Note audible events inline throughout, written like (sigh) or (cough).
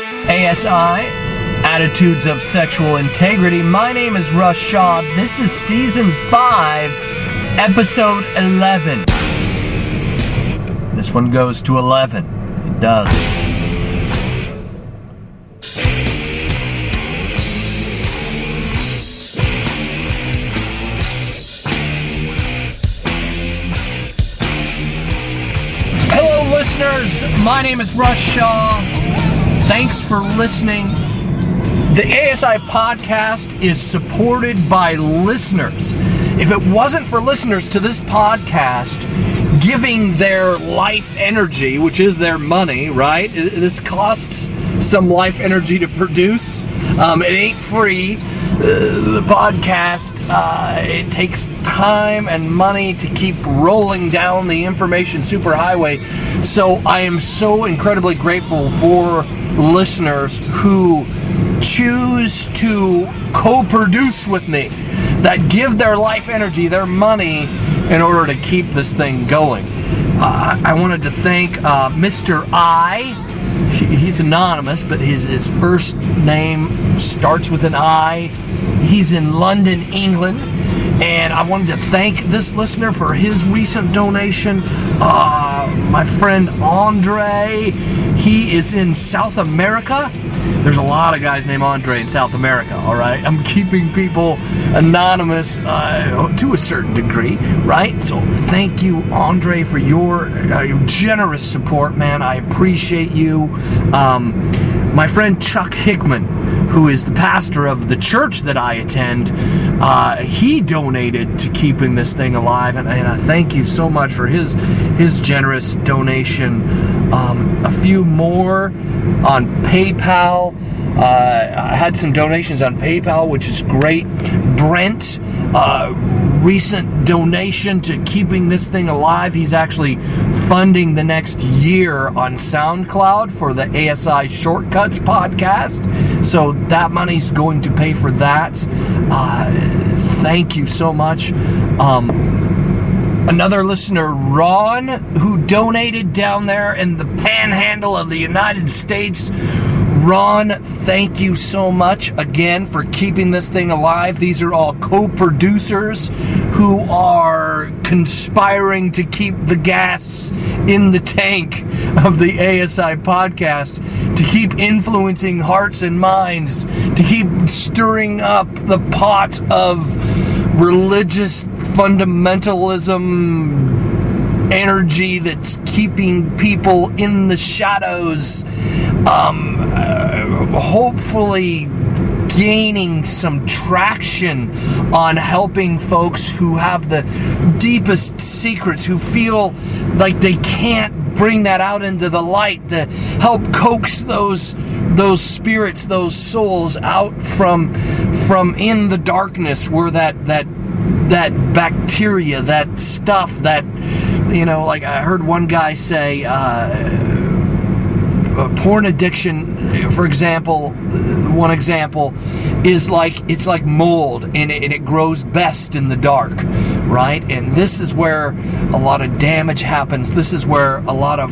ASI, Attitudes of Sexual Integrity. My name is Russ Shaw. This is season 5, episode 11. This one goes to 11. It does. Hello, listeners. My name is Russ Shaw. Thanks for listening. The ASI podcast is supported by listeners. If it wasn't for listeners to this podcast giving their life energy, which is their money, right? This costs some life energy to produce. Um, it ain't free. Uh, the podcast, uh, it takes time and money to keep rolling down the information superhighway. So I am so incredibly grateful for listeners who choose to co-produce with me that give their life energy their money in order to keep this thing going. Uh, i wanted to thank uh, mr i. He- he's anonymous but his, his first name starts with an i. He's in london england and I wanted to thank this listener for his recent donation. Uh, my friend Andre, he is in South America. There's a lot of guys named Andre in South America, all right? I'm keeping people anonymous uh, to a certain degree, right? So thank you, Andre, for your, uh, your generous support, man. I appreciate you. Um, my friend Chuck Hickman, who is the pastor of the church that I attend, uh, he donated to keeping this thing alive, and, and I thank you so much for his his generous donation. Um, a few more on PayPal. Uh, I had some donations on PayPal, which is great. Brent, uh, recent donation to keeping this thing alive. He's actually funding the next year on SoundCloud for the ASI Shortcuts podcast. So that money's going to pay for that. Uh, thank you so much. Um, another listener, Ron, who donated down there in the panhandle of the United States. Ron, thank you so much again for keeping this thing alive. These are all co producers who are conspiring to keep the gas in the tank of the ASI podcast, to keep influencing hearts and minds, to keep stirring up the pot of religious fundamentalism energy that's keeping people in the shadows, um, uh, hopefully gaining some traction on helping folks who have the deepest secrets, who feel like they can't bring that out into the light to help coax those those spirits, those souls out from from in the darkness where that that that bacteria, that stuff, that you know, like I heard one guy say, uh, porn addiction, for example, one example is like it's like mold, and it, and it grows best in the dark, right? And this is where a lot of damage happens. This is where a lot of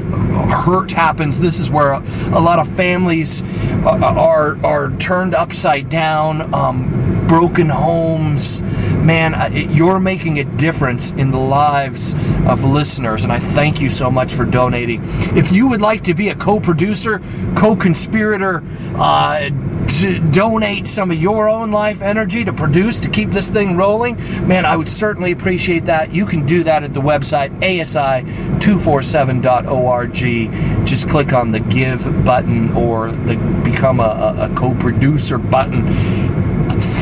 hurt happens. This is where a, lot of families uh, are are turned upside down. Um, broken homes. Man, you're making a difference in the lives of listeners, and I thank you so much for donating. If you would like to be a co producer, co conspirator, uh, to donate some of your own life energy to produce to keep this thing rolling, man, I would certainly appreciate that. You can do that at the website asi247.org. Just click on the give button or the become a, a, co producer button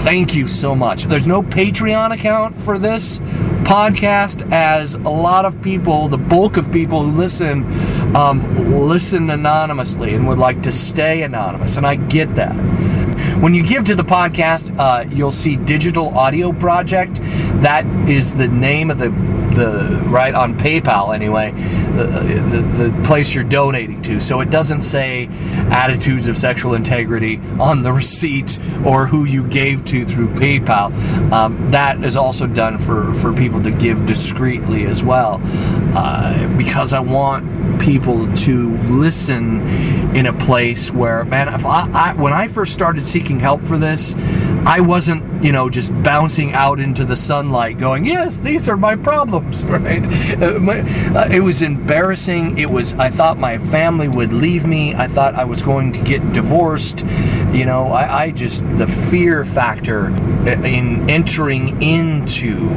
thank you so much. There's no Patreon account for this podcast, as a lot of people, the bulk of people who listen, um, listen anonymously and would like to stay anonymous, and I get that. When you give to the podcast, uh, you'll see Digital Audio Project. That is the name of the the right on PayPal anyway, the, the the place you're donating to. So it doesn't say attitudes of sexual integrity on the (laughs) receipt or who you gave to through PayPal. Um, that is also done for for people to give discreetly as well, uh, because I want people to listen in a place where, man, if I, I, when I first started seeking help for this, I wasn't, you know, just bouncing out into the sunlight going, yes, these are my problems, (laughs) right? Uh, uh, it was embarrassing. It was, I thought my family would leave me. I thought I was going to get divorced. You know, I, I just, the fear factor in entering into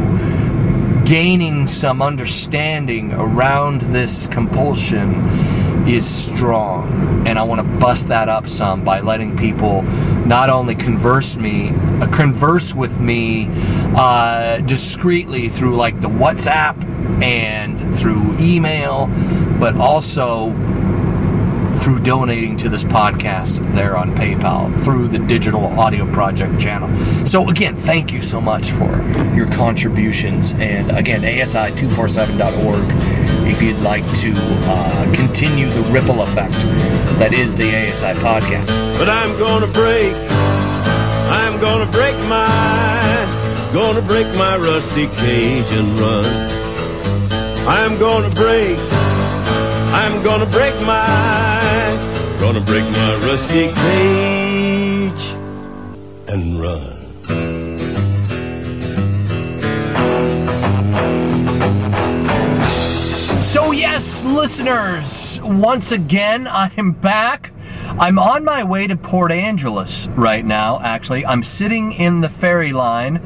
gaining some understanding around this compulsion is strong and i want to bust that up some by letting people not only converse me uh, converse with me uh, discreetly through like the whatsapp and through email but also through donating to this podcast there on PayPal through the Digital Audio Project channel. So, again, thank you so much for your contributions. And again, ASI247.org if you'd like to uh, continue the ripple effect that is the ASI podcast. But I'm gonna break, I'm gonna break my, gonna break my rusty cage and run. I'm gonna break. I'm gonna break my, gonna break my rusty cage and run. Yes, listeners, once again, I am back. I'm on my way to Port Angeles right now, actually. I'm sitting in the ferry line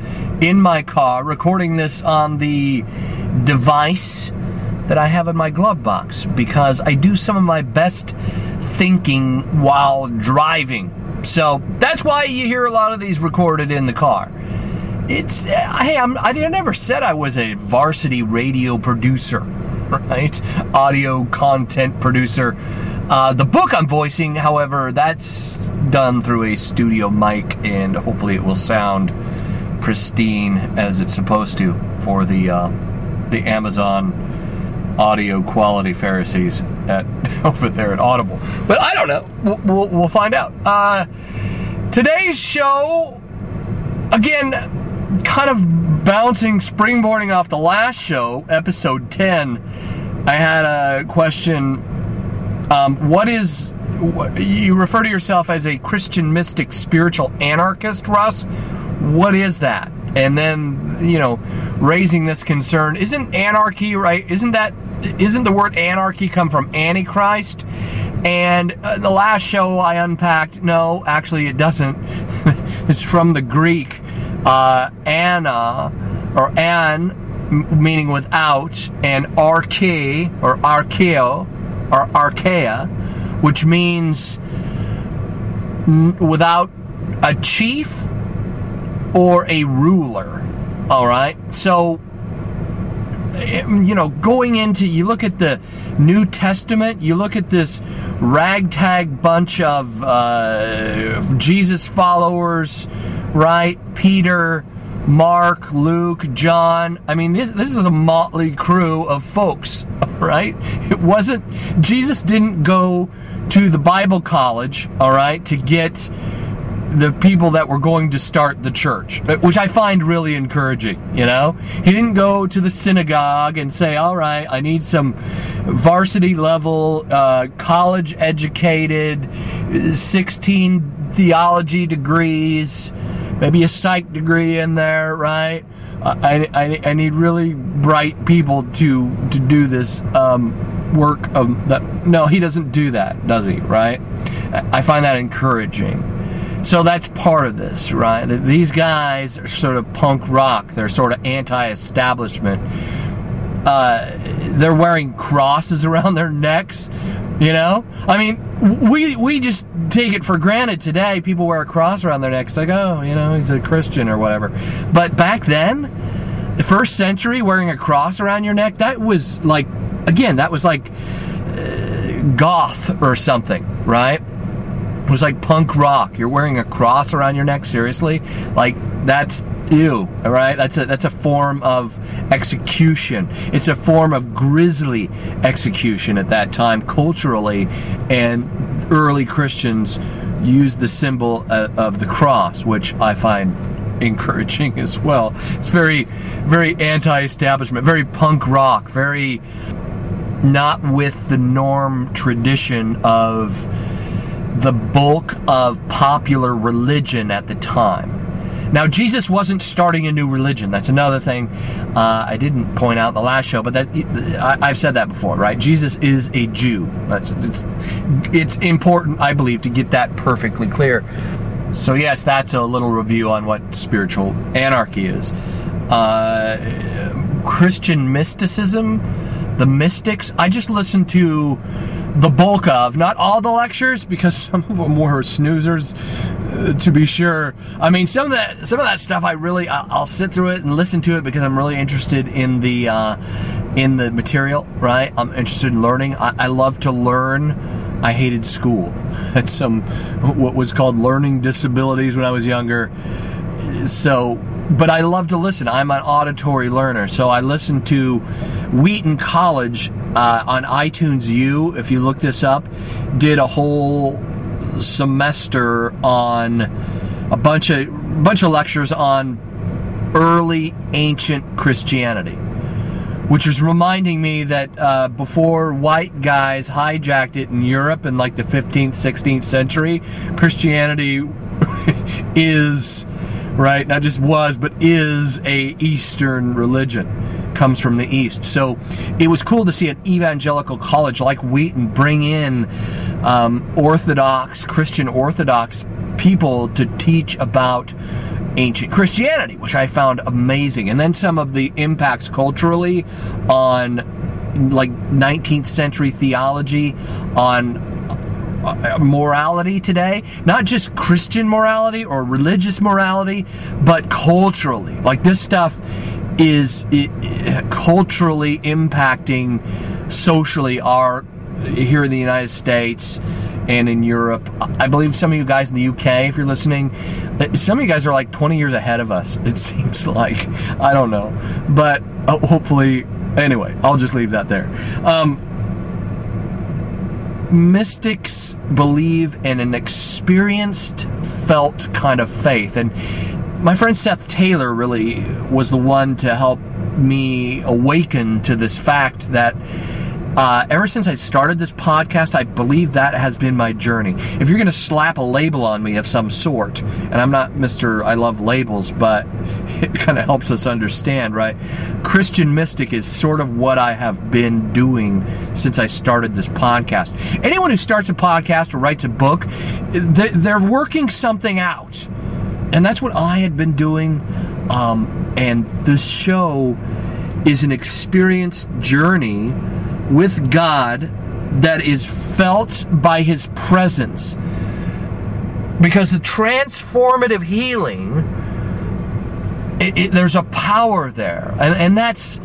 in my car, recording this on the device that I have in my glove box because I do some of my best thinking while driving. So that's why you hear a lot of these recorded in the car. It's uh, hey, I'm, I never said I was a varsity radio producer, right? Audio content producer. Uh, the book I'm voicing, however, that's done through a studio mic, and hopefully it will sound pristine as it's supposed to for the uh, the Amazon audio quality Pharisees at (laughs) over there at Audible. But I don't know. We'll, we'll, we'll find out. Uh, today's show, again, kind of bouncing, springboarding off the last show, episode 10. I had a question. Um, what is you refer to yourself as a Christian mystic, spiritual anarchist, Russ? What is that? And then, you know, raising this concern, isn't anarchy right? Isn't that isn't the word anarchy come from antichrist? And uh, the last show I unpacked, no, actually it doesn't. (laughs) it's from the Greek uh, Anna or an meaning without and arche or archeo or archaea, which means without a chief or a ruler. All right. So you know, going into, you look at the New Testament, you look at this ragtag bunch of uh, Jesus followers, right? Peter, Mark, Luke, John. I mean, this, this is a motley crew of folks, (laughs) right? It wasn't, Jesus didn't go to the Bible college, all right, to get the people that were going to start the church, which I find really encouraging. You know, he didn't go to the synagogue and say, "All right, I need some varsity level, uh, college educated, sixteen theology degrees, maybe a psych degree in there, right?" I, I, I need really bright people to to do this um, work of that. No, he doesn't do that, does he? Right? I find that encouraging. So that's part of this, right? These guys are sort of punk rock. They're sort of anti-establishment. Uh, they're wearing crosses (laughs) around their necks. You know, I mean, we we just take it for granted today. People wear a cross around their necks, like, oh, you know, he's a Christian or whatever. But back then, the first century, wearing a cross around your neck, that was like, again, that was like uh, goth or something, right? It was like punk rock. You're wearing a cross around your neck, seriously? Like that's ew, all right? That's a that's a form of execution. It's a form of grisly execution at that time culturally and early Christians used the symbol uh, of the cross, which I find (laughs) encouraging as well. It's very very anti-establishment, very punk rock, very not with the norm tradition of the bulk of popular religion at the time. Now, Jesus wasn't starting a new religion. That's another thing uh, I didn't point out in the last show, but that I, have said that before, right? Jesus is a Jew. That's, it's, it's important, I believe, to get that perfectly clear. So, yes, that's a little review on what spiritual anarchy is. Uh, Christian mysticism, the mystics. I just listened to the bulk of, not all the lectures, because (laughs) some of them were snoozers, uh, to be sure. I mean, some of that some of that stuff I really I'll, sit through it and listen to it because I'm really interested in the uh, in the material. Right, I'm interested in learning. I, I love to learn. I hated school. (laughs) Had some what was called learning disabilities when I was younger. So but I love to listen. I'm an auditory learner, so I listen to Wheaton College uh, on iTunes U. If you look this up, did a whole semester on a bunch of bunch of lectures on early ancient Christianity, which is reminding me that uh, before white guys hijacked it in Europe in like the 15th, 16th century, Christianity (laughs) is right? Not just was, but is a Eastern religion. Comes from the East. So it was cool to see an evangelical college like Wheaton bring in um, Orthodox, Christian Orthodox people to teach about ancient Christianity, which I found amazing. And then some of the impacts culturally on like 19th century theology, on uh, morality today, not just Christian morality or religious morality, but culturally. Like this stuff is it, culturally impacting socially our here in the United States and in Europe. I believe some of you guys in the UK, if you're listening, uh, some of you guys are like 20 years ahead of us. (laughs) It seems like I don't know, but uh, hopefully. Anyway, I'll just leave that there. Um, mystics believe in an experienced, felt kind of faith. And my friend Seth Taylor really was the one to help me awaken to this fact that uh, ever since I started this podcast, I believe that has been my journey. If you're going to slap a label on me of some sort, and I'm not Mr. I love labels, but (laughs) it kind of helps us understand, right? Christian mystic is sort of what I have been doing since I started this podcast. Anyone who starts a podcast or writes a book, they're working something out. And that's what I had been doing. Um, and this show is an experienced journey with God that is felt by His presence. Because the transformative healing, it, it, there's a power there. And, and that's,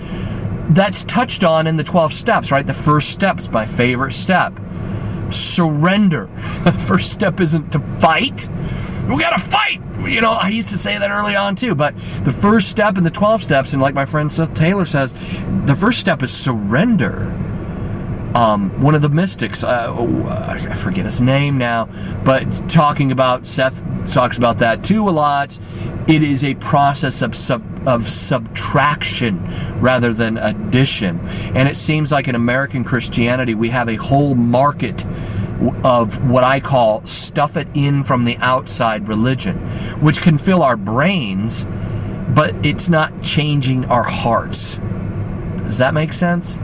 that's touched on in the 12 steps, right? The first step is my favorite step surrender. The (laughs) first step isn't to fight. We gotta fight! You know, I used to say that early on too, but the first step in the 12 steps, and like my friend Seth Taylor says, the first step is surrender um, one of the mystics, uh, oh, I forget his name now, but talking about Seth talks about that too a lot. It is a process of sub, of subtraction rather than addition, and it seems like in American Christianity we have a whole market of what I call stuff it in from the outside religion, which can fill our brains, but it's not changing our hearts. Does that make sense?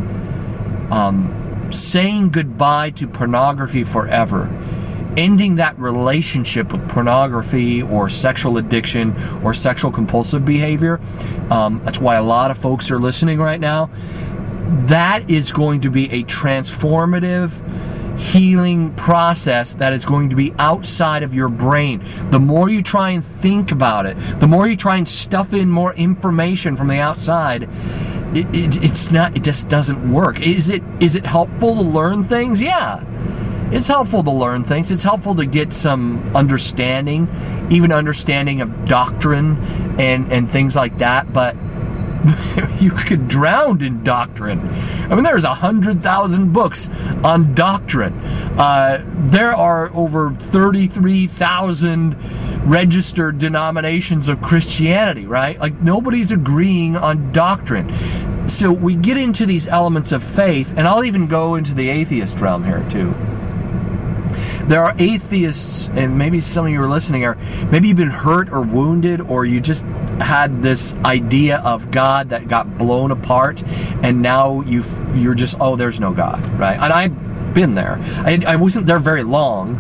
Um, saying goodbye to pornography forever, ending that relationship with pornography or sexual addiction or sexual compulsive behavior. Um, that's why a lot of folks are listening right now. That is going to be a transformative healing process that is going to be outside of your brain. The more you try and think about it, the more you try and stuff in more information from the outside, it, it, it's not. It just doesn't work. Is it? Is it helpful to learn things? Yeah, it's helpful to learn things. It's helpful to get some understanding, even understanding of doctrine and and things like that. But (laughs) you could drown in doctrine. I mean, there's a hundred thousand books on doctrine. Uh, there are over thirty-three thousand registered denominations of Christianity, right? Like nobody's agreeing on doctrine. so we get into these elements of faith, and I'll even go into the atheist realm here too. There are atheists, and maybe some of you are listening are maybe you've been hurt or wounded, or you just had this idea of God that got blown apart, and now you you're just oh, there's no God, right? And I've been there. I, I wasn't there very long.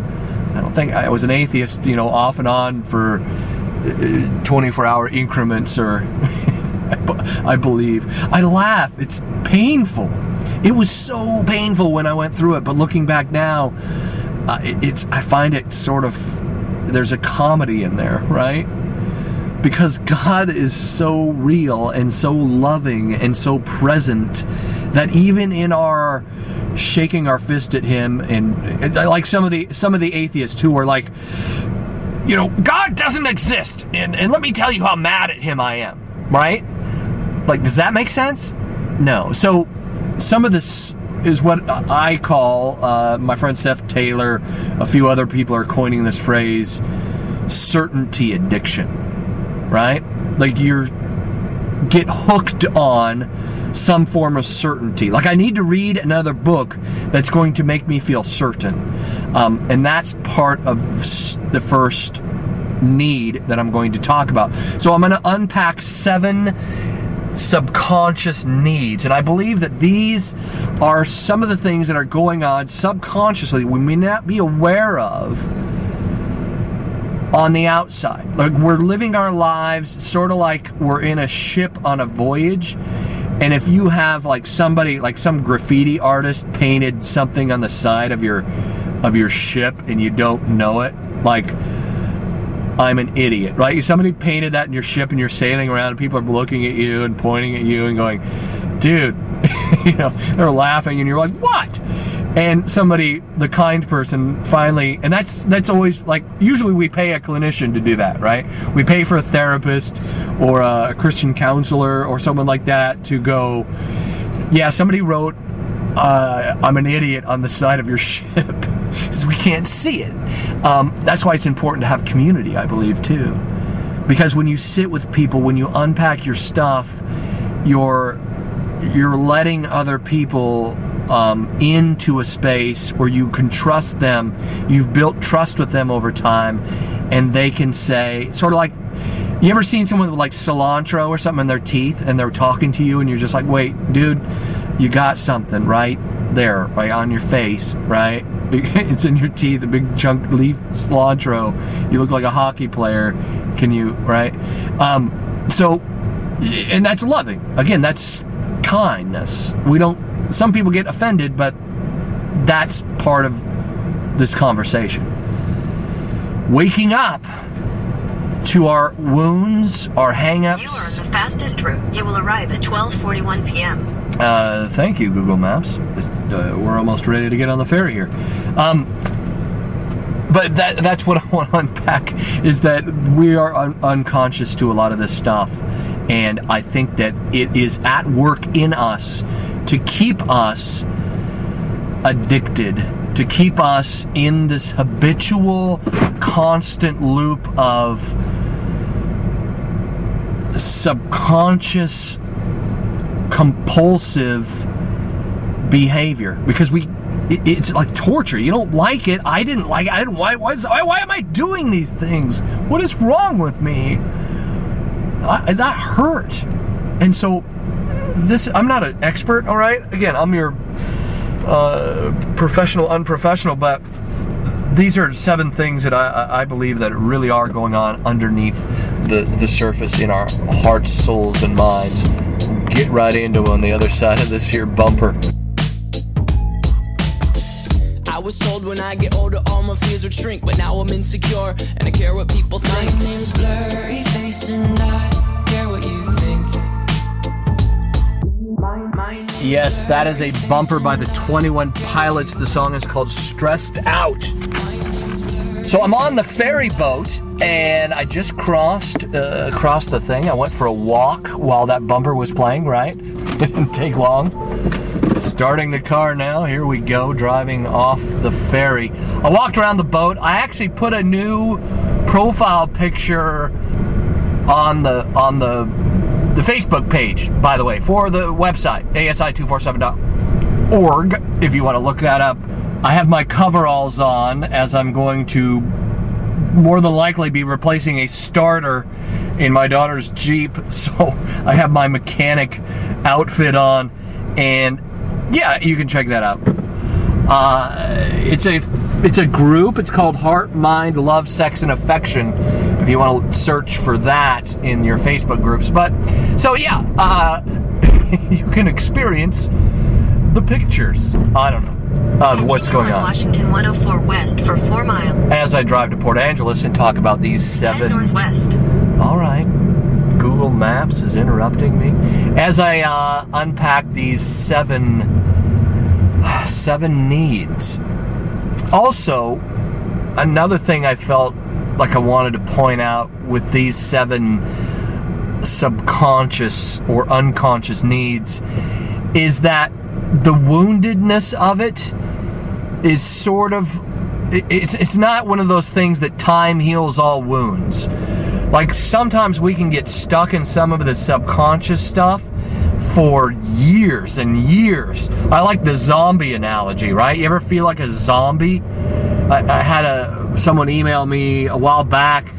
I don't think I was an atheist, you know, off and on for uh, 24 hour increments or (laughs) I believe. I laugh. It's painful. It was so painful when I went through it, but looking back now, uh, it, it's I find it sort of there's a comedy in there, right? Because God is so real and so loving and so present that even in our shaking our fist at him and like some of the some of the atheists who are like you know God doesn't exist and and let me tell you how mad at him I am, right? Like does that make sense? No. So some of this is what I call, uh, my friend Seth Taylor, a few other people are coining this phrase, certainty addiction, right? Like you're get hooked on some form of certainty. Like I need to read another book that's going to make me feel certain, um, and that's part of the first need that I'm going to talk about. So I'm going to unpack seven subconscious needs. And I believe that these are some of the things that are going on subconsciously we may not be aware of on the outside. Like we're living our lives sort of like we're in a ship on a voyage. And if you have like somebody like some graffiti artist painted something on the side of your of your ship and you don't know it, like I'm an idiot, right? Somebody painted that in your ship and you're sailing around and people are looking at you and pointing at you and going, dude, (laughs) you know, they're laughing and you're like, what? And somebody, the kind person, finally, and that's that's always like usually we pay a clinician to do that, right? We pay for a therapist or a Christian counselor or someone like that to go. Yeah, somebody wrote, uh, "I'm an idiot" on the side of your (laughs) ship because we can't see it. Um, that's why it's important to have community, I believe, too. Because when you sit with people, when you unpack your stuff, you're you're letting other people um, into a space where you can trust them. You've built trust with them over time, and they can say, sort of like, you ever seen someone with like cilantro or something in their teeth, and they're talking to you, and you're just like, wait, dude, you got something right there, right on your face, right? (laughs) It's in your teeth, a big chunk leaf cilantro. You look like a hockey player. Can you, right? Um, so, and that's loving. Again, that's kindness. We don't, some people get offended, but that's part of this conversation. Waking up to our wounds, our hangups. You are the fastest route. You will arrive at 12:41 p.m. Uh, thank you, Google Maps. Uh, we're almost ready to get on the ferry here. Um, but that, that's what (laughs) I want to unpack is that we are un- unconscious to a lot of this stuff. And I think that it is at work in us to keep us addicted, to keep us in this habitual, constant loop of subconscious compulsive behavior because we it, it's like torture. You don't like it. I didn't like it. I didn't. Why? Why, why, why am I doing these things? What is wrong with me? I, that hurt. And so, this I'm not an expert. All right. Again, I'm your uh, professional, unprofessional, but these are seven things that I, I believe that really are going on underneath the, the surface in our hearts, souls, and minds get right into on the other side of this here bumper. I was told when I get older all my fears would shrink, but now I'm insecure and I care what people think. My name's blurry face and I care what you think. Yes, that is a bumper by the 21 Pilots. The song is called Stressed Out. So I'm on the ferry boat and I just crossed uh, the thing. I went for a walk while that bumper was playing. Right, it (laughs) didn't take long. Starting the car now. Here we go, driving off the ferry. I walked around the boat. I actually put a new profile picture on the on the the Facebook page, by the way, for the website, asi247.org, if you want to look that up. I have my coveralls on as I'm going to more than likely be replacing a starter in my daughter's Jeep. (laughs) So I have my mechanic outfit on, and yeah, you can check that out. Uh, it's a it's a group. It's called Heart, Mind, Love, Sex, and Affection. If you want to search for that in your Facebook groups, but so yeah, uh, (laughs) you can experience the pictures. I don't know of what's going on Washington 104 West for 4 miles. as I drive to Port Angeles and talk about these seven. northwest. All right. Google Maps is interrupting me as I uh, unpack these seven seven needs. Also, another thing I felt like I wanted to point out with these seven subconscious or unconscious needs is that the woundedness of it is sort of it's it's not one of those things that time heals all wounds. Like sometimes we can get stuck in some of the subconscious stuff for years and years. I like the zombie analogy, right? You ever feel like a zombie? I, I had a someone email me a while back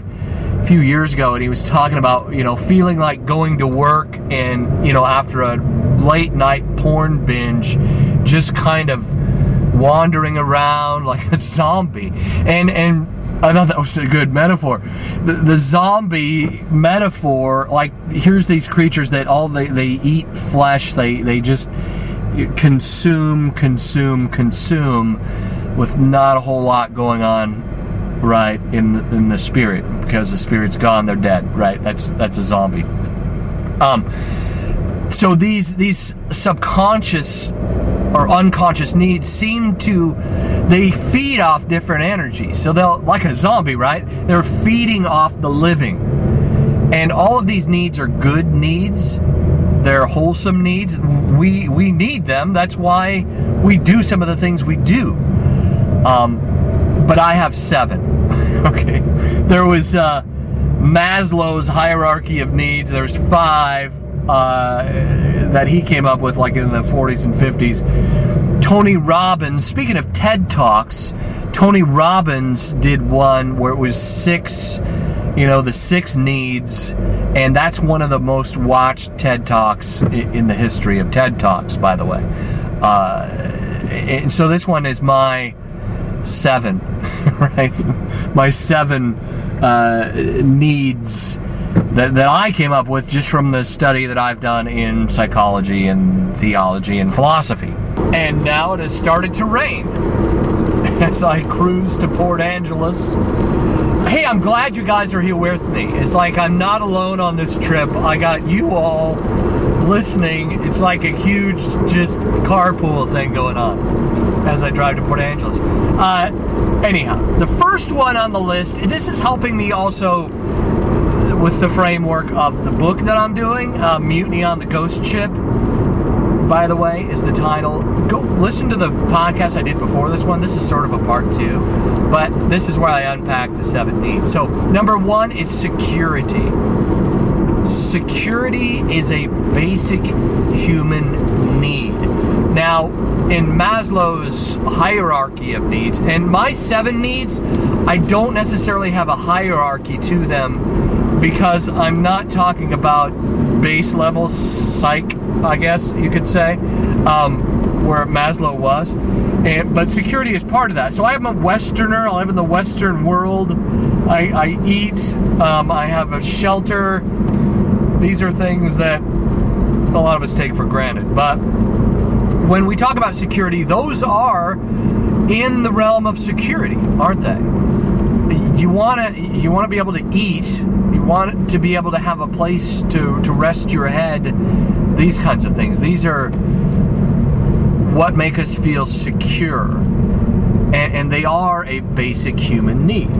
a few years ago and he was talking about you know feeling like going to work and you know after a late night porn binge just kind of wandering around like a zombie and and I thought that was a good metaphor. The, the zombie metaphor, like here's these creatures that all they, they eat flesh, they they just consume, consume, consume, with not a whole lot going on, right in the, in the spirit because the spirit's gone, they're dead, right? That's that's a zombie. Um, so these these subconscious or unconscious needs seem to they feed off different energies. So they'll like a zombie right? They're feeding off the living. And all of these needs are good needs. They're wholesome needs. We we need them. That's why we do some of the things we do. Um, but i have seven. (laughs) Okay. There was uh, maslow's hierarchy of needs. There's five uh, that he came up with like in the 40s and 50s. Tony Robbins, speaking of TED Talks, Tony Robbins did one where it was six, you know, the six needs, and that's one of the most watched TED Talks in the history of TED Talks, by the way. Uh, and so this one is my seven, (laughs) right? My seven uh, needs that, that I came up with just from the study that I've done in psychology and theology and philosophy. And now it has started to rain (laughs) as I cruise to Port Angeles. Hey, I'm glad you guys are here with me. It's like I'm not alone on this trip. I got you all listening. It's like a huge just carpool thing going on as I drive to Port Angeles. Uh, anyhow, the first one on the list, this is helping me also with the framework of the book that I'm doing, uh, Mutiny on the Ghost Ship. By the way, is the title. Go listen to the podcast I did before this one. This is sort of a part two, but this is where I unpack the seven needs. So, number one is security. Security is a basic human need. Now, in Maslow's hierarchy of needs, and my seven needs, I don't necessarily have a hierarchy to them because I'm not talking about base level psych, I guess you could say, um, where Maslow was. And, but security is part of that. So I'm a Westerner. I live in the Western world. I, I eat. Um, I have a shelter. These are things that a lot of us take for granted. But when we talk about security, those are in the realm of security, aren't they? You want to you want to be able to eat. Want to be able to have a place to to rest your head. These kinds of things. These are what make us feel secure, and, and they are a basic human need.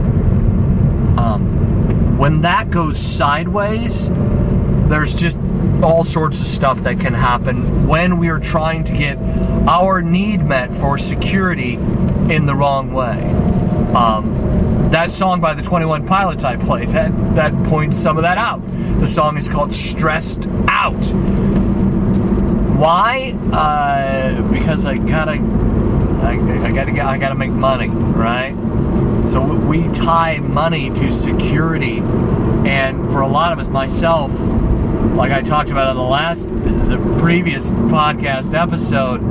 Um, when that goes sideways, there's just all sorts of stuff that can happen when we are trying to get our need met for security in the wrong way. Um, that song by the 21 Pilots I played, that, that points some of that out. The song is called Stressed Out. Why? Uh, because I gotta, I, I gotta, I gotta make money, right? So we tie money to security, and for a lot of us, myself, like I talked about on the last, the previous podcast episode,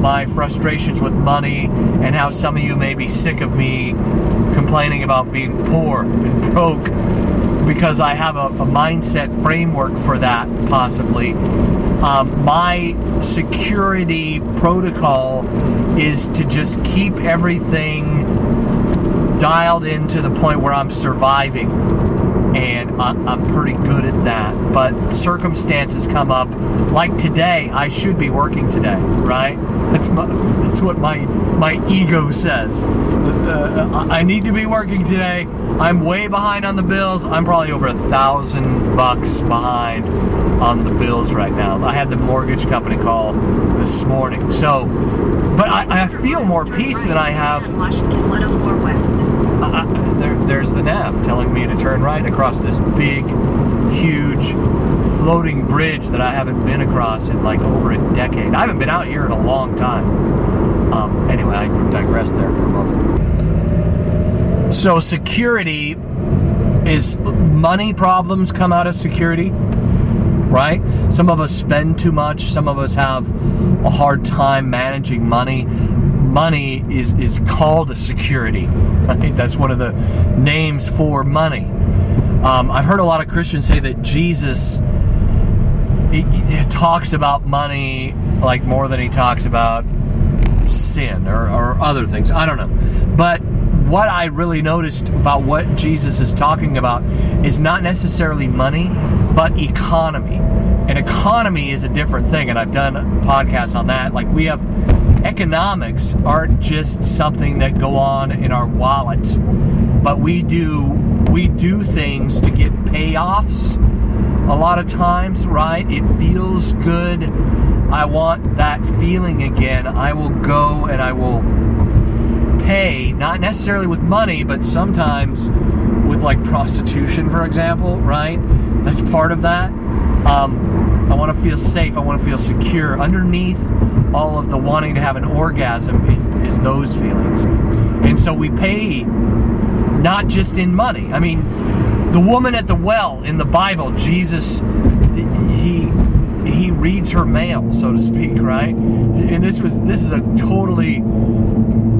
my frustrations with money and how some of you may be sick of me complaining about being poor and (laughs) broke because I have a, a mindset framework for that, possibly. Um, my security protocol is to just keep everything dialed in to the point where I'm surviving. And I'm pretty good at that. But circumstances come up, like today, I should be working today, right? That's, my, that's what my, my ego says. Uh, I need to be working today. I'm way behind on the bills. I'm probably over a thousand bucks behind on the bills right now. I had the mortgage company call this morning. So, but I, I feel more peace than I have Washington 104 West. There, there's the nav telling me to turn right across this big, huge floating bridge that I haven't been across in like over a decade. I haven't been out here in a long time. Um, anyway, I digressed there for a moment. So, security is money problems come out of security, right? Some of us spend too much, some of us have a hard time managing money money is is called a security. (laughs) Right? That's one of the names for money. Um, I've heard a lot of Christians say that Jesus talks about money like more than he talks about sin or, or other things. I don't know, but what I really noticed about what Jesus is talking about is not necessarily money, but economy. And economy is a different thing, and I've done podcasts on that. Like we have economics aren't just something that go on in our wallet, but we do we do things to get payoffs a lot of times, right? It feels good. I want that feeling again. I will go and I will pay, not necessarily with money, but sometimes with like prostitution, for example, right? That's part of that. Um, I want to feel safe. I want to feel secure. Underneath all of the wanting to have an orgasm is, is those feelings. And so we pay not just in money. I mean, the woman at the well in the Bible, Jesus, he he reads her mail, so to speak, right? And this was this is a totally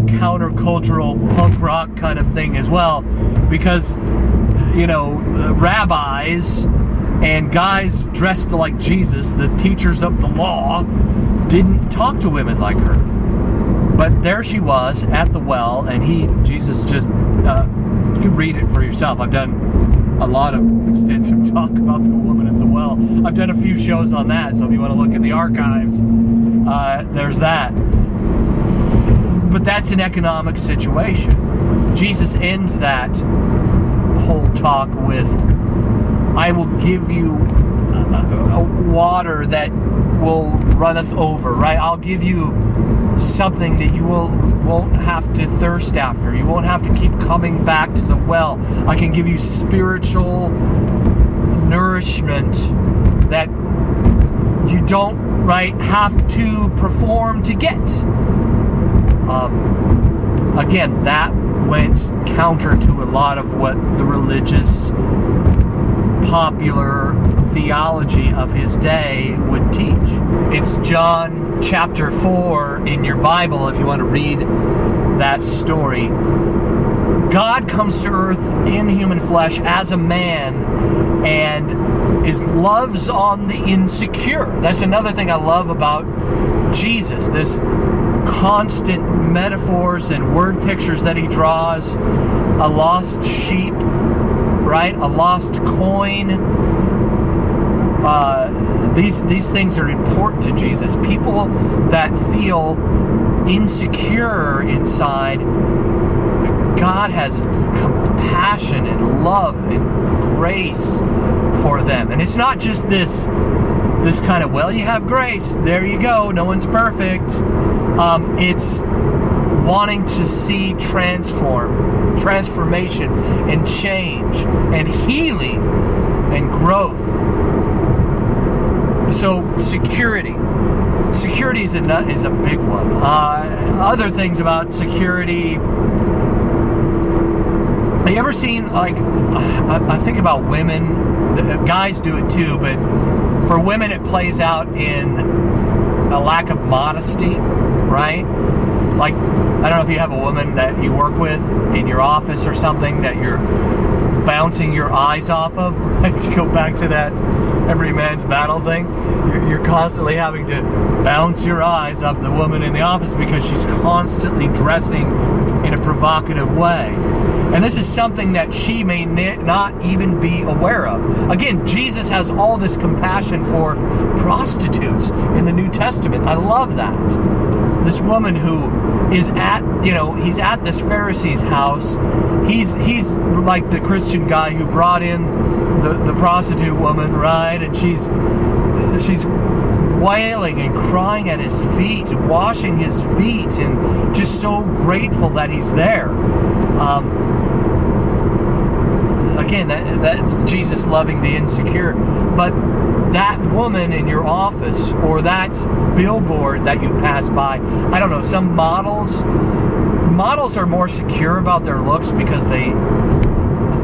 countercultural punk rock kind of thing as well, because you know rabbis and guys dressed like Jesus, the teachers of the law, didn't talk to women like her. But there she was at the well, and he Jesus just uh, you can read it for yourself. I've done a lot of extensive (laughs) talk about the woman at the well. I've done a few shows on that, so if you want to look in the archives, uh, there's that. But that's an economic situation. Jesus ends that whole talk with, I will give you water that will runneth over, right? I'll give you something that you will won't have to thirst after. You won't have to keep coming back to the well. I can give you spiritual nourishment that you don't right have to perform to get. Um, again, that went counter to a lot of what the religious popular theology of his day would teach. It's John chapter 4 in your Bible if you want to read that story. God comes to earth in human flesh as a man and is loves on the insecure. That's another thing I love about Jesus. This constant metaphors and word pictures that he draws. A lost sheep, right? A lost coin. Uh, these these things are important to Jesus. People that feel insecure inside, God has compassion and love and grace for them. And it's not just this this kind of well, you have grace. There you go. No one's perfect. Um, it's wanting to see transform, transformation and change and healing and growth. So security, security is a is a big one. Uh, other things about security. Have you ever seen like I, I think about women? Guys do it too, but for women it plays out in a lack of modesty, right? Like I don't know if you have a woman that you work with in your office or something that you're bouncing your eyes off of, (laughs) right? To go back to that every man's battle thing, you're, you're constantly having to bounce your eyes off the woman in the office because she's constantly dressing in a provocative way. And this is something that she may not even be aware of. Again, Jesus has all this compassion for prostitutes in the New Testament. I love that this woman who is at you know he's at this pharisee's house. He's he's like the christian guy who brought in the, the prostitute woman right? And she's she's wailing and crying at his feet washing his feet and just so grateful that he's there. Um, again that, that's jesus loving the insecure. But that woman in your office or that billboard that you pass by. I don't know some models models are more secure about their looks because they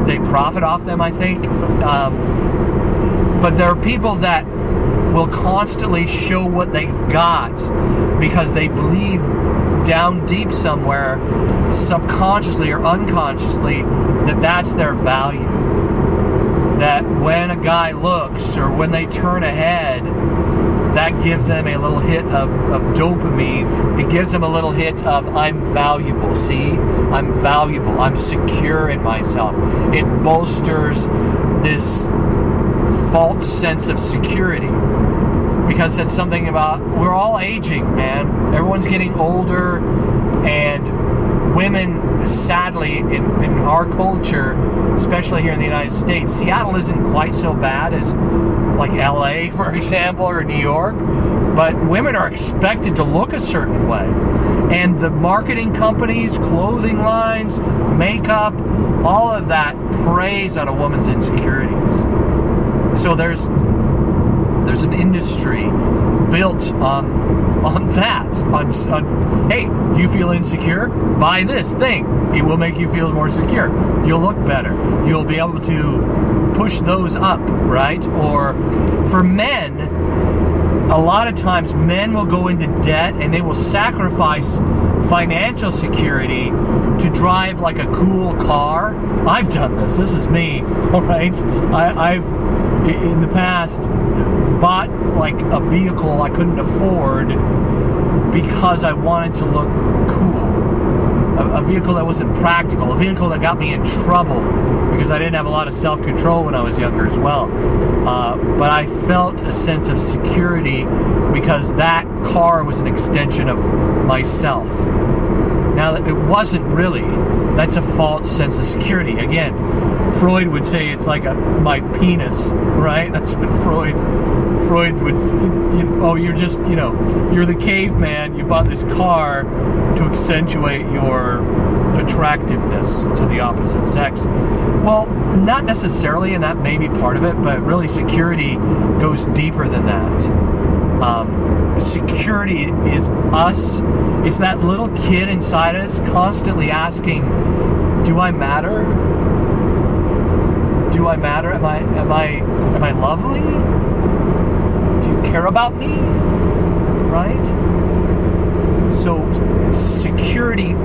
they profit off them i think. Um, but there are people that will constantly show what they've got because they believe down deep somewhere subconsciously or unconsciously that that's their value that when a guy looks or when they turn ahead, that gives them a little hit of, of dopamine. It gives them a little hit of, I'm valuable. See, I'm valuable. I'm secure in myself. It bolsters this false sense of security because that's something about, we're all aging, man. Everyone's getting older, and women, sadly, in, our culture, especially here in the United States, Seattle isn't quite so bad as like LA, (laughs) for example, or New York, but women are expected to look a certain way. And the marketing companies, clothing lines, makeup, all of that preys on a woman's insecurities. So there's there's an industry built on on that on, on hey you feel insecure buy this thing it will make you feel more secure you'll look better you'll be able to push those up right or for men a lot of times men will go into debt and they will sacrifice financial security to drive like a cool car. I've done this. This is me. (laughs) All right. I, I've in the past bought like a vehicle I couldn't afford because I wanted to look cool. A, a vehicle that wasn't practical. A vehicle that got me in trouble because I didn't have a lot of self control when I was younger as well. Uh, but I felt a sense of security because that car was an extension of myself. Now, it wasn't really. That's a false sense of security. Again, Freud would say it's like a my penis, right? (laughs) That's what Freud Freud would. You, oh, you're just you know you're the caveman. You bought this car to accentuate your attractiveness to the opposite sex. Well, not necessarily, and that may be part of it, but really security goes deeper than that. Um, security is us. It's that little kid inside us constantly asking, "Do I matter? Do I matter? Am I am I am I lovely? Do you care about me?" Right? So security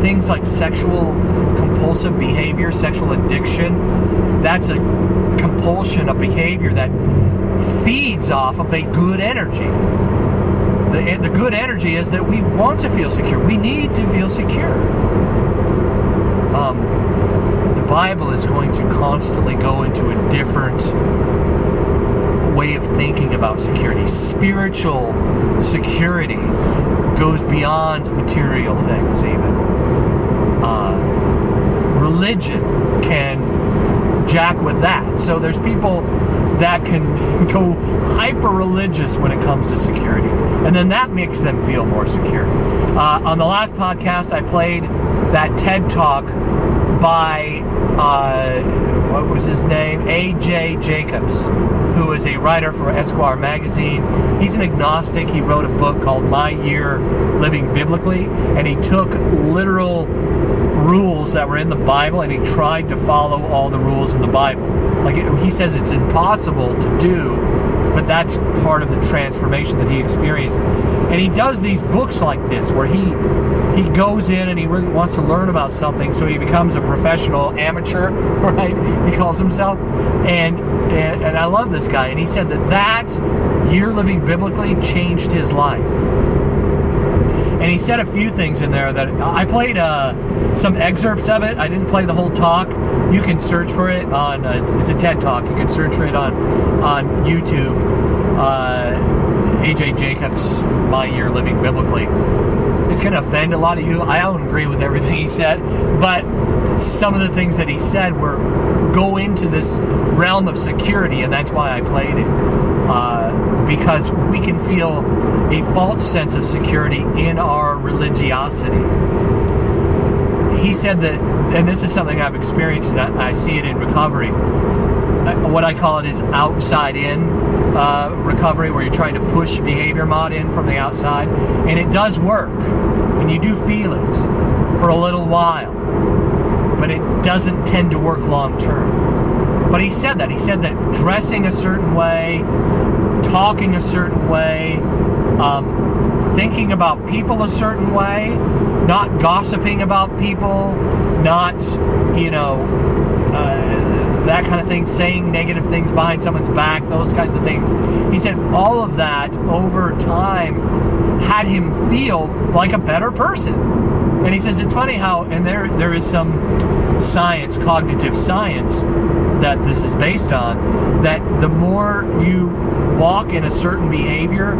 things like sexual compulsive behavior, sexual addiction, that's a compulsion, a behavior that feeds off of a good energy. The, the good energy is that we want to feel secure. We need to feel secure. Um, the Bible is going to constantly go into a different way of thinking about security. Spiritual security goes beyond material things, even. Uh, religion can jack with that. So there's people that can (laughs) go hyper religious when it comes to security. And then that makes them feel more secure. Uh, on the last podcast, I played that TED talk by, uh, what was his name? A.J. Jacobs, who is a writer for Esquire magazine. He's an agnostic. He wrote a book called My Year Living Biblically, and he took literal rules that were in the Bible and he tried to follow all the rules in the Bible. Like he says it's impossible to do, but that's part of the transformation that he experienced. And he does these books like this where he he goes in and he really wants to learn about something, so he becomes a professional amateur, (laughs) right? He calls himself. And and, and I love this guy. And he said that that year living biblically changed his life and he said a few things in there that I played uh, some excerpts of it. I didn't play the whole talk. You can search for it on uh, it's, it's, a TED talk. You can search for it on on YouTube. Uh, AJ Jacobs, My Year Living Biblically. It's going to offend a lot of you. I don't agree with everything he said, but some of the things that he said were go into this realm of security, and that's why I played it. Uh, because we can feel a false sense of security in our religiosity. He said that, and this is something I've experienced, and I, I see it in recovery. Uh, what I call it is outside in uh, recovery, where you're trying to push behavior mod in from the outside, and it does work, and you do feel it for a little while, but it doesn't tend to work long term. But he said that. He said that dressing a certain way, talking a certain way, um, thinking about people a certain way, not gossiping about people, not, you know, uh, that kind of thing, saying negative things behind someone's back, those kinds of things. He said all of that over time had him feel like a better person. And he says it's funny how, and there there is some science, cognitive science, that this is based on, that the more you walk in a certain behavior,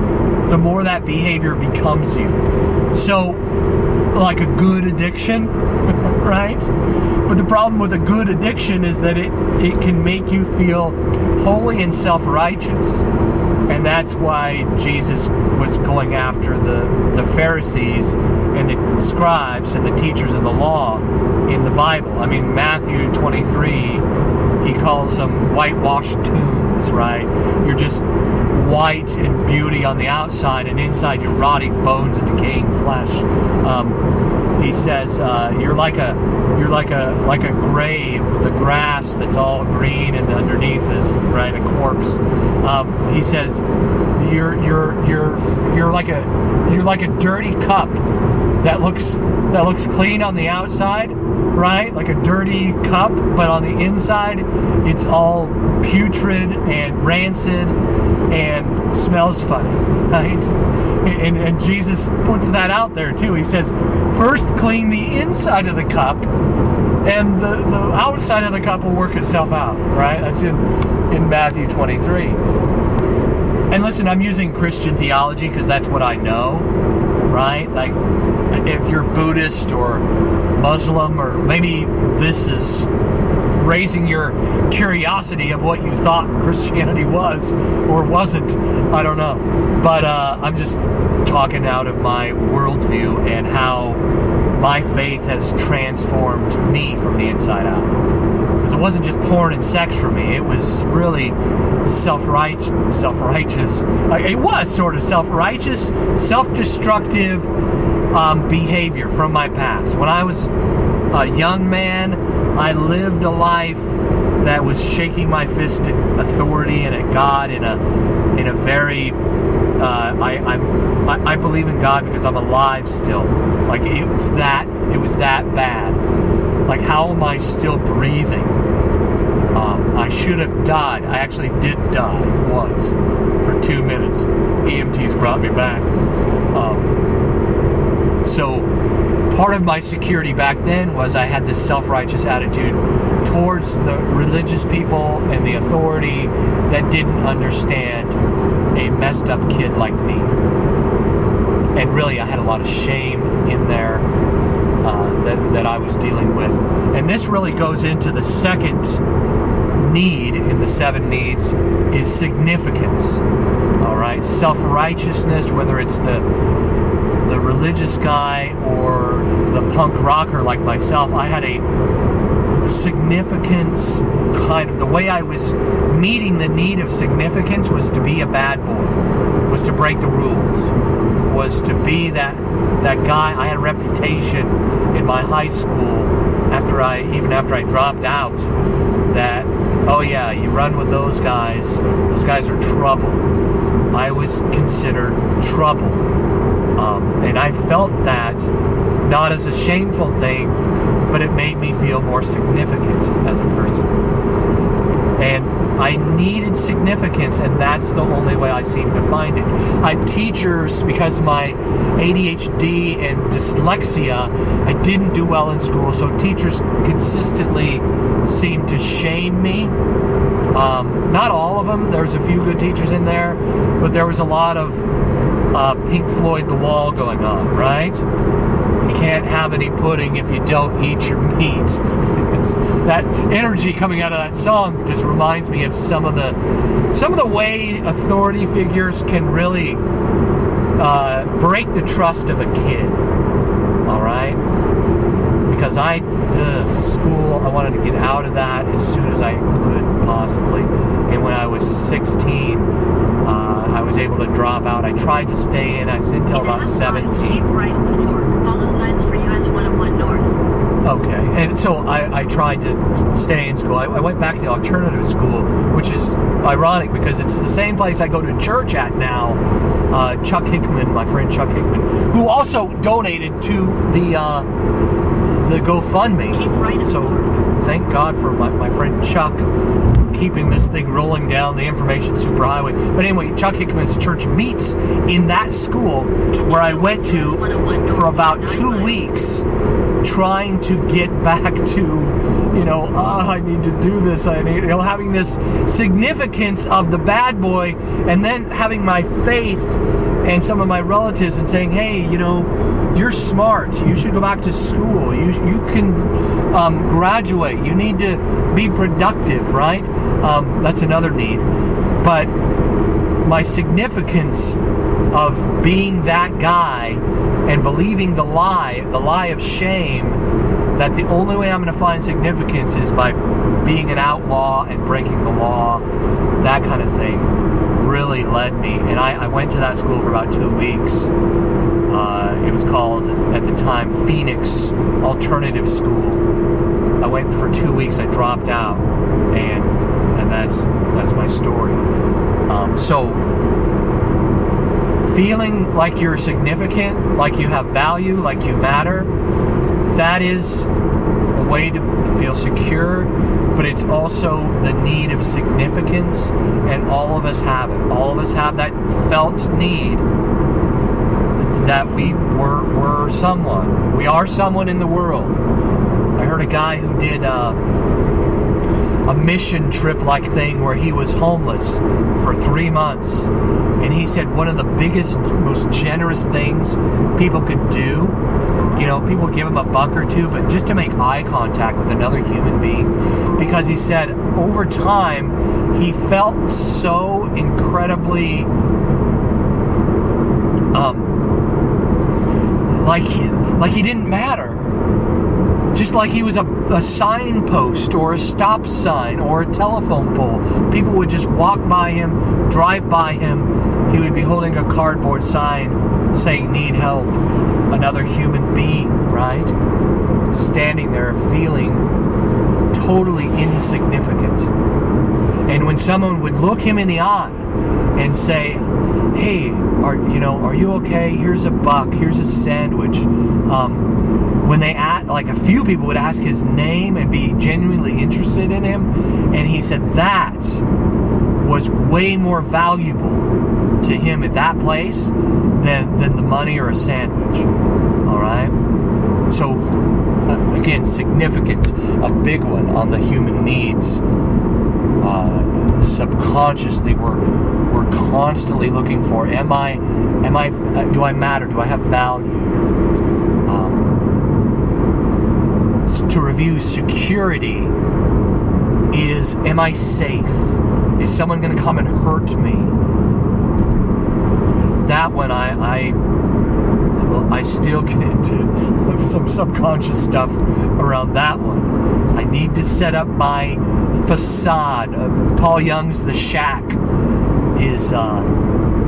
the more that behavior becomes you. So, like a good addiction, (laughs) right? But the problem with a good addiction is that it, it can make you feel holy and self righteous. And that's why Jesus was going after the, the Pharisees and the scribes and the teachers of the law in the Bible. I mean, Matthew 23, he calls them whitewashed tombs, right? You're just white and beauty on the outside, and inside you're rotting bones and decaying flesh. Um, he says uh, you're like a you're like a like a grave with the grass that's all green and underneath is right a corpse. Um, he says you're you're you're you're like a you're like a dirty cup that looks that looks clean on the outside, right? Like a dirty cup, but on the inside it's all putrid and rancid and smells funny, (laughs) right? And, and Jesus puts that out there too. He says, first clean the inside of the cup, and the, the outside of the cup will work itself out, right? That's in, in Matthew 23. And listen, I'm using Christian theology because that's what I know, right? Like, if you're Buddhist or Muslim, or maybe this is raising your curiosity of what you thought Christianity was or wasn't. I don't know. But uh, I'm just talking out of my worldview and how my faith has transformed me from the inside out. Because it wasn't just porn and sex for me, it was really self righteous. Self righteous. It was sort of self righteous, self destructive um, behavior from my past. When I was a young man, I lived a life that was shaking my fist at authority and at God in a in a very uh, I, I, I believe in God because I'm alive still. Like it's that it was that bad. Like how am I still breathing? Um, I should have died. I actually did die once for two minutes. EMTs brought me back. So part of my security back then was I had this self righteous attitude towards the religious people and the authority that didn't understand a messed up kid like me. And really, I had a lot of shame in there uh, that, that I was dealing with. And this really goes into the second need in the seven needs is significance. All right, self righteousness, whether it's the the religious guy or the punk rocker like myself, I had a significance kind of the way I was meeting the need of significance was to be a bad boy, was to break the rules, was to be that that guy. I had a reputation in my high school after I even after I dropped out that oh yeah, you run with those guys. Those guys are trouble. I was considered trouble. Um, and I felt that not as a shameful thing, but it made me feel more significant as a person. And I needed significance, and that's the only way I seem to find it. I teachers, because my ADHD and dyslexia, I didn't do well in school, so teachers consistently seemed to shame me. Um, not all of them. There's a few good teachers in there, but there was a lot of uh, Pink Floyd The Wall going on, right? You can't have any pudding if you don't eat your (laughs) meat. that energy coming out of that song just reminds me of some of the some of the way authority figures can really uh, break the trust of a kid. All right, because I school I wanted to get out of that as soon as I could possibly, and when I was 16. Uh, I was able to drop out. I tried to stay in. I was until about 17. Keep right on the fork. Follow signs for US 101 North. Okay, and so I, I tried to stay in school. I, I went back to the alternative school, which is ironic because it's the same place I go to church at now. Uh, Chuck Hickman, my friend Chuck Hickman, who also donated to the uh, the GoFundMe. Keep right So thank God for my, my friend Chuck keeping this thing rolling down the information superhighway. But anyway, Chuck Hickman's church meets in that school where I went to for about two weeks trying to get back (laughs) to, you know, ah, I need to do this. I need, you know, having this significance of the bad boy, and then having my faith and some of my relatives and saying, hey, you know, you're smart. You should go back to school. You you can um, graduate. You need to be productive, right? Um, that's another need, but my significance of being that guy and believing the lie, the lie of shame, that the only way I'm going to find significance is by being an outlaw and breaking the law, that kind of thing, really led me. And I, I went to that school for about two weeks. Uh, it was called, at the time, Phoenix Alternative School. I went for two weeks. I dropped out, and and that's that's my story. Um, so feeling like you're significant, like you have value, like you matter, that is a way to feel secure, but it's also the need of significance, and all of us have it. All of us have that felt need that we were, were someone. We are someone in the world. I heard a guy who did. Uh, a mission trip like thing where he was homeless for three months. And he said one of the biggest, most generous things people could do, you know, people give him a buck or two, but just to make eye contact with another human being. Because he said over time, he felt so incredibly. Um, like he, like he didn't matter just like he was a, a signpost or a stop sign or a telephone pole. People would just walk by him, drive by him. He would be holding a cardboard sign saying, Need help. Another human being, right? Standing there feeling totally insignificant. And when someone would look him in the eye and say, "Hey, are you know, are you okay? Here's a buck. Here's a sandwich." Um, when they ask, like a few people would ask his name and be genuinely interested in him, and he said that was way more valuable to him at that place than than the money or a sandwich. All right. So again, significance, a big one on the human needs. Uh, subconsciously, we're we're constantly looking for: Am I? Am I? Uh, do I matter? Do I have value? Um, to review security is am I safe? Is someone going to come and hurt me? That one I I I still get into (laughs) some subconscious stuff around that one. I need to set up my facade. Uh, Paul Young's The Shack is uh,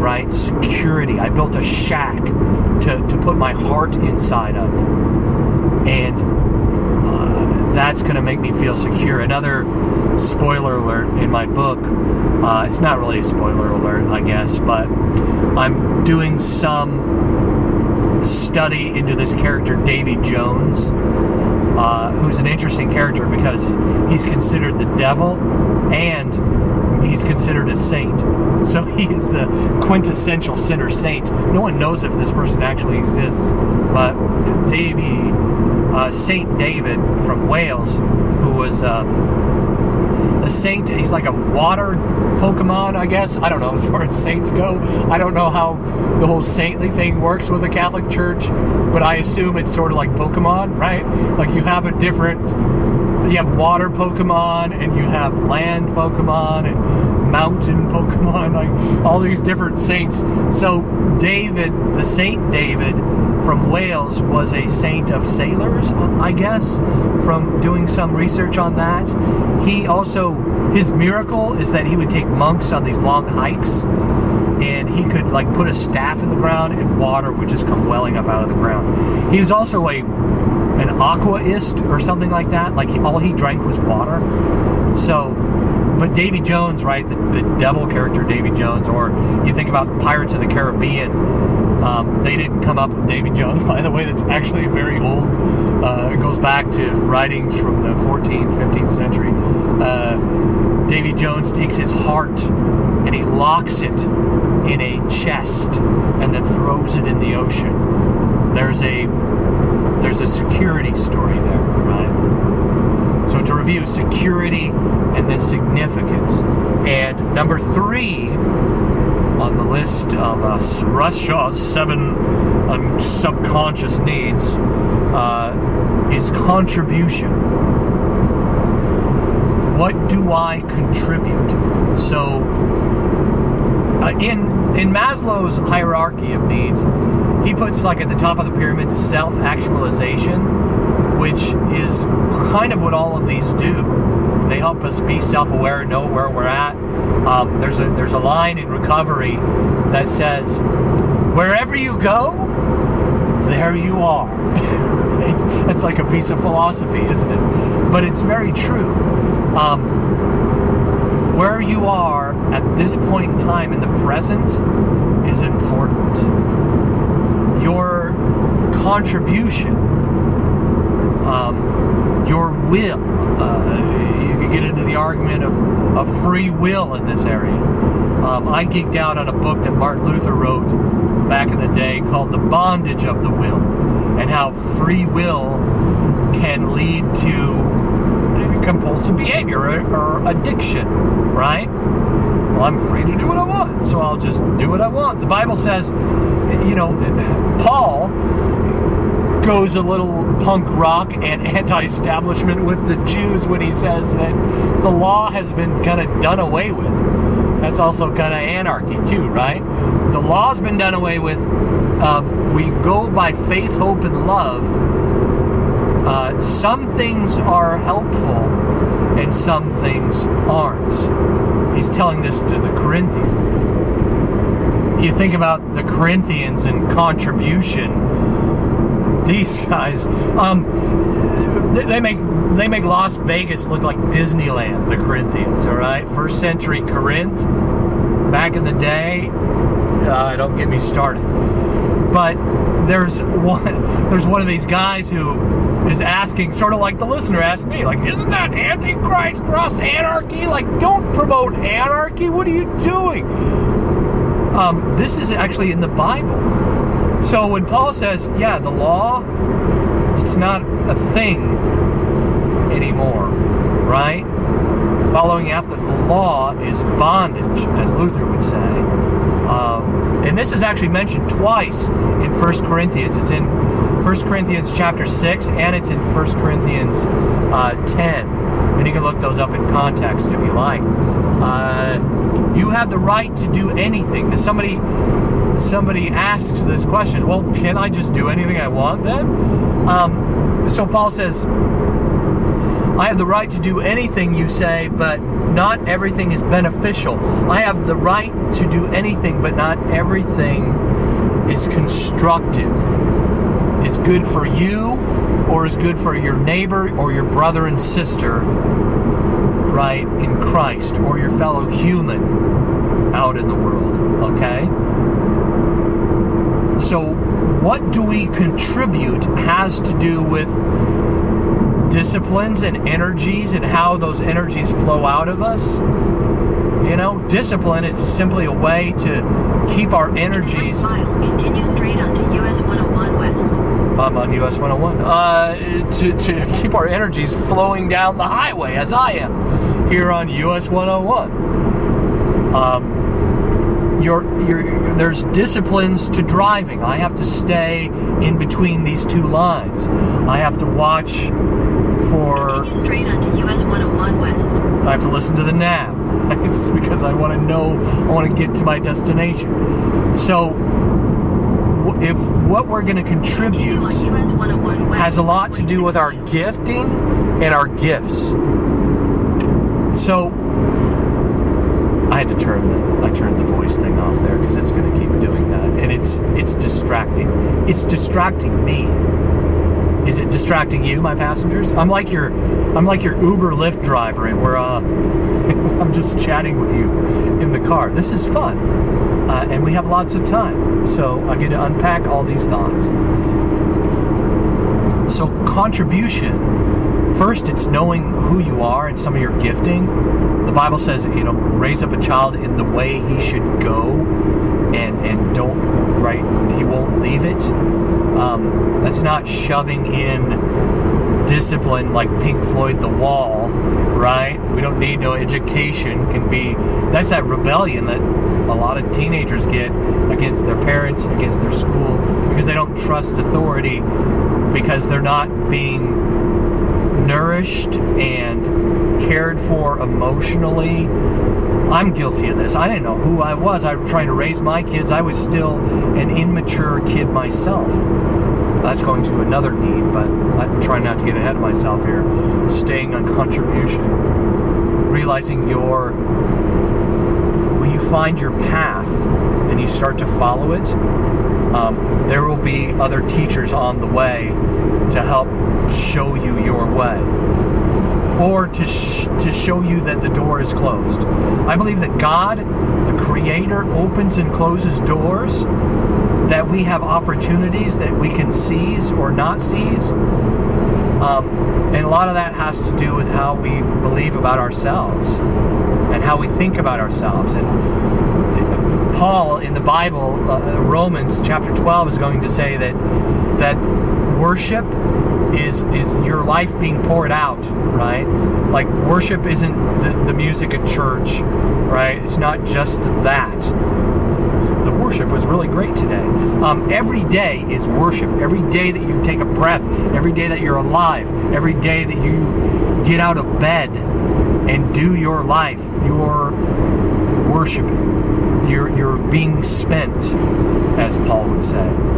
right security. I built a shack to, to put my heart inside of, and uh, that's going to make me feel secure. Another spoiler alert in my book. Uh, it's not really a spoiler alert, I guess, but I'm doing some study into this character, Davy Jones, uh, who's an interesting character because he's considered the devil and he's considered a saint. So (laughs) he is the quintessential sinner saint. No one knows if this person actually exists, but Davy, uh, Saint David from Wales, who was. Uh, a saint. He's like a water Pokemon, I guess. I don't know (laughs) as far as saints go. I don't know how the whole saintly thing works with the Catholic Church, but I assume it's sort of like Pokemon, right? Like you have a different. You have water Pokemon and you have land Pokemon and mountain (laughs) Pokemon, like all these different saints. So David, the Saint David from Wales, was a saint of sailors, I guess, from doing some research on that. He also, his miracle is that he would take monks on these long hikes and he could like put a staff in the ground and water would just come welling up out of the ground. He was also a an aquaist or something like that. Like all he drank was water. So but Davy Jones, right? The, the devil character, Davy Jones, or you think about Pirates of the Caribbean. Um, they didn't come up with Davy Jones, (laughs) by the way. That's actually very old. Uh, it goes back to writings from the 14th, 15th century. Uh, Davy Jones takes his heart and he locks it in a chest and then throws it in the ocean. There's a there's a security story there, right? So to review, security and then significance. And number three on the list of uh, Russ Shaw's seven um, subconscious needs uh, is contribution. What do I contribute? So, uh, in in Maslow's hierarchy of needs, he puts like at the top of the pyramid self-actualization, which is kind of what all of these do. They help us be self-aware, know where we're at. Um, there's a there's a line in recovery that says, "Wherever you go, there you are." (laughs) It's like a piece of philosophy, isn't it? But it's very true. Um, where you are at this point in time in the present is important. Your contribution, um, your will. Uh, you could get into the argument of, of free will in this area. Um, I geeked out on a book that Martin Luther wrote back in the day called The Bondage of the Will, and how free will can lead to compulsive behavior or, or addiction, right? Well, I'm free to do what I want, so I'll just do what I want. The Bible says, you know, Paul goes a little punk rock and (laughs) anti-establishment with the Jews when he says that the law has been kind of done away with. That's also kind of anarchy too, right? The law's been done away with. Um, we go by faith, hope, and love. Uh, some things are helpful, and some things aren't. He's telling this to the Corinthians. You think about the Corinthians and contribution these (laughs) guys. Um, they make they make Las Vegas look like Disneyland. The Corinthians, all right, first century Corinth, back in the day. Uh, don't get me started. But there's one (laughs) there's one of these guys who is asking, sort of like the listener asked me, like, isn't that Antichrist, Ross, anarchy? Like, don't promote anarchy. What are you doing? Um, this is actually in the Bible. So when Paul says, yeah, the law, it's not a thing anymore, right? Following after the law is bondage, as Luther would say. Um, and this is actually mentioned twice in 1 Corinthians. It's in 1 Corinthians chapter 6 and it's in 1 Corinthians uh, 10. And you can look those up in context if you like. Uh, you have the right to do anything. Does somebody somebody asks this question. Well, can I just do anything I want then? Um, so Paul says, I have the right to do anything you say, but not everything is beneficial. I have the right to do anything, but not everything is constructive, is good for you, or is good for your neighbor or your brother and sister, right, in Christ, or your fellow human out in the world, okay? So, what do we contribute has to do with disciplines and energies and how those energies flow out of us. You know, discipline is simply a way to keep our energies. Mile, continue straight onto US 101 West. I'm on US 101. Uh, to, to keep our energies flowing down the highway as I am here on US 101. Um, you're, there's disciplines to driving. I have to stay in between these two lines. I have to watch for. Straight onto US 101 West. I have to listen to the nav. (laughs) It's because I want to know. I want to get to my destination. So, if what we're going to contribute on US 101 West. has a lot to do with our gifting and our gifts. So had to turn the I turned the voice thing off there because it's going to keep doing that, and it's it's distracting. It's distracting me. Is it distracting you, my passengers? I'm like your I'm like your Uber Lyft driver, and we're uh, (laughs) I'm just chatting with you in the car. This is fun, uh, and we have lots of time, so I get to unpack all these thoughts. So, contribution first, it's knowing who you are and some of your gifting. The Bible says, you know, raise up a child in the way he should go and, and don't, right, he won't leave it. Um, that's not shoving in discipline like Pink Floyd The Wall, right? We don't need no education, can be, that's that rebellion that a lot of teenagers get against their parents, against their school, because they don't trust authority, because they're not being nourished and cared for emotionally. I'm guilty of this. I didn't know who I was. I was trying to raise my kids. I was still an immature kid myself. That's going to another need, but I'm trying not to get ahead of myself here. Staying on contribution. Realizing your when you find your path and you start to follow it, um, there will be other teachers on the way to help show you your way or to, sh- to show you that the door is closed. I believe that God, the Creator, opens and closes doors, that we have opportunities that we can seize or not seize. Um, and a lot of that has to do with how we believe about ourselves and how we think about ourselves. And Paul in the Bible, uh, Romans chapter 12, is going to say that that worship is is your life being poured out, right? Like worship isn't the, the music at church, right? It's not just that. The worship was really great today. Um, every day is worship. Every day that you take a breath, every day that you're alive, every day that you get out of bed and do your life, you're worshiping. You're you're being spent, as Paul would say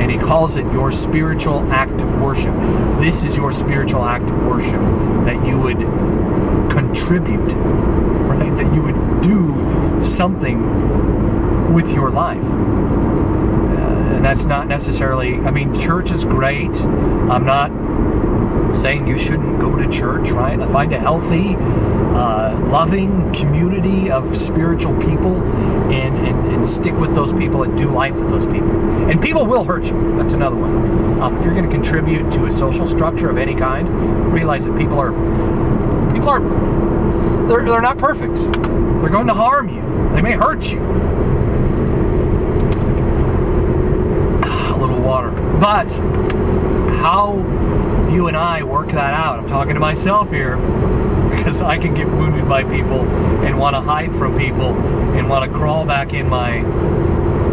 and he calls it your spiritual act of worship. This is your spiritual act of worship that you would contribute, right? That you would do something with your life. Uh, and that's not necessarily, I mean, church is great. I'm not saying you shouldn't go to church, right? I find a healthy, uh, loving community of spiritual people and, and, and stick with those people and do life with those people. And people will hurt you. That's another one. Um, if you're going to contribute to a social structure of any kind, realize that people are people are they're, they're not perfect. They're going to harm you. They may hurt you. (sighs) A little water. But how you and I work that out. I'm talking to myself here (laughs) because I can get wounded by people and want to hide from people and want to crawl back in my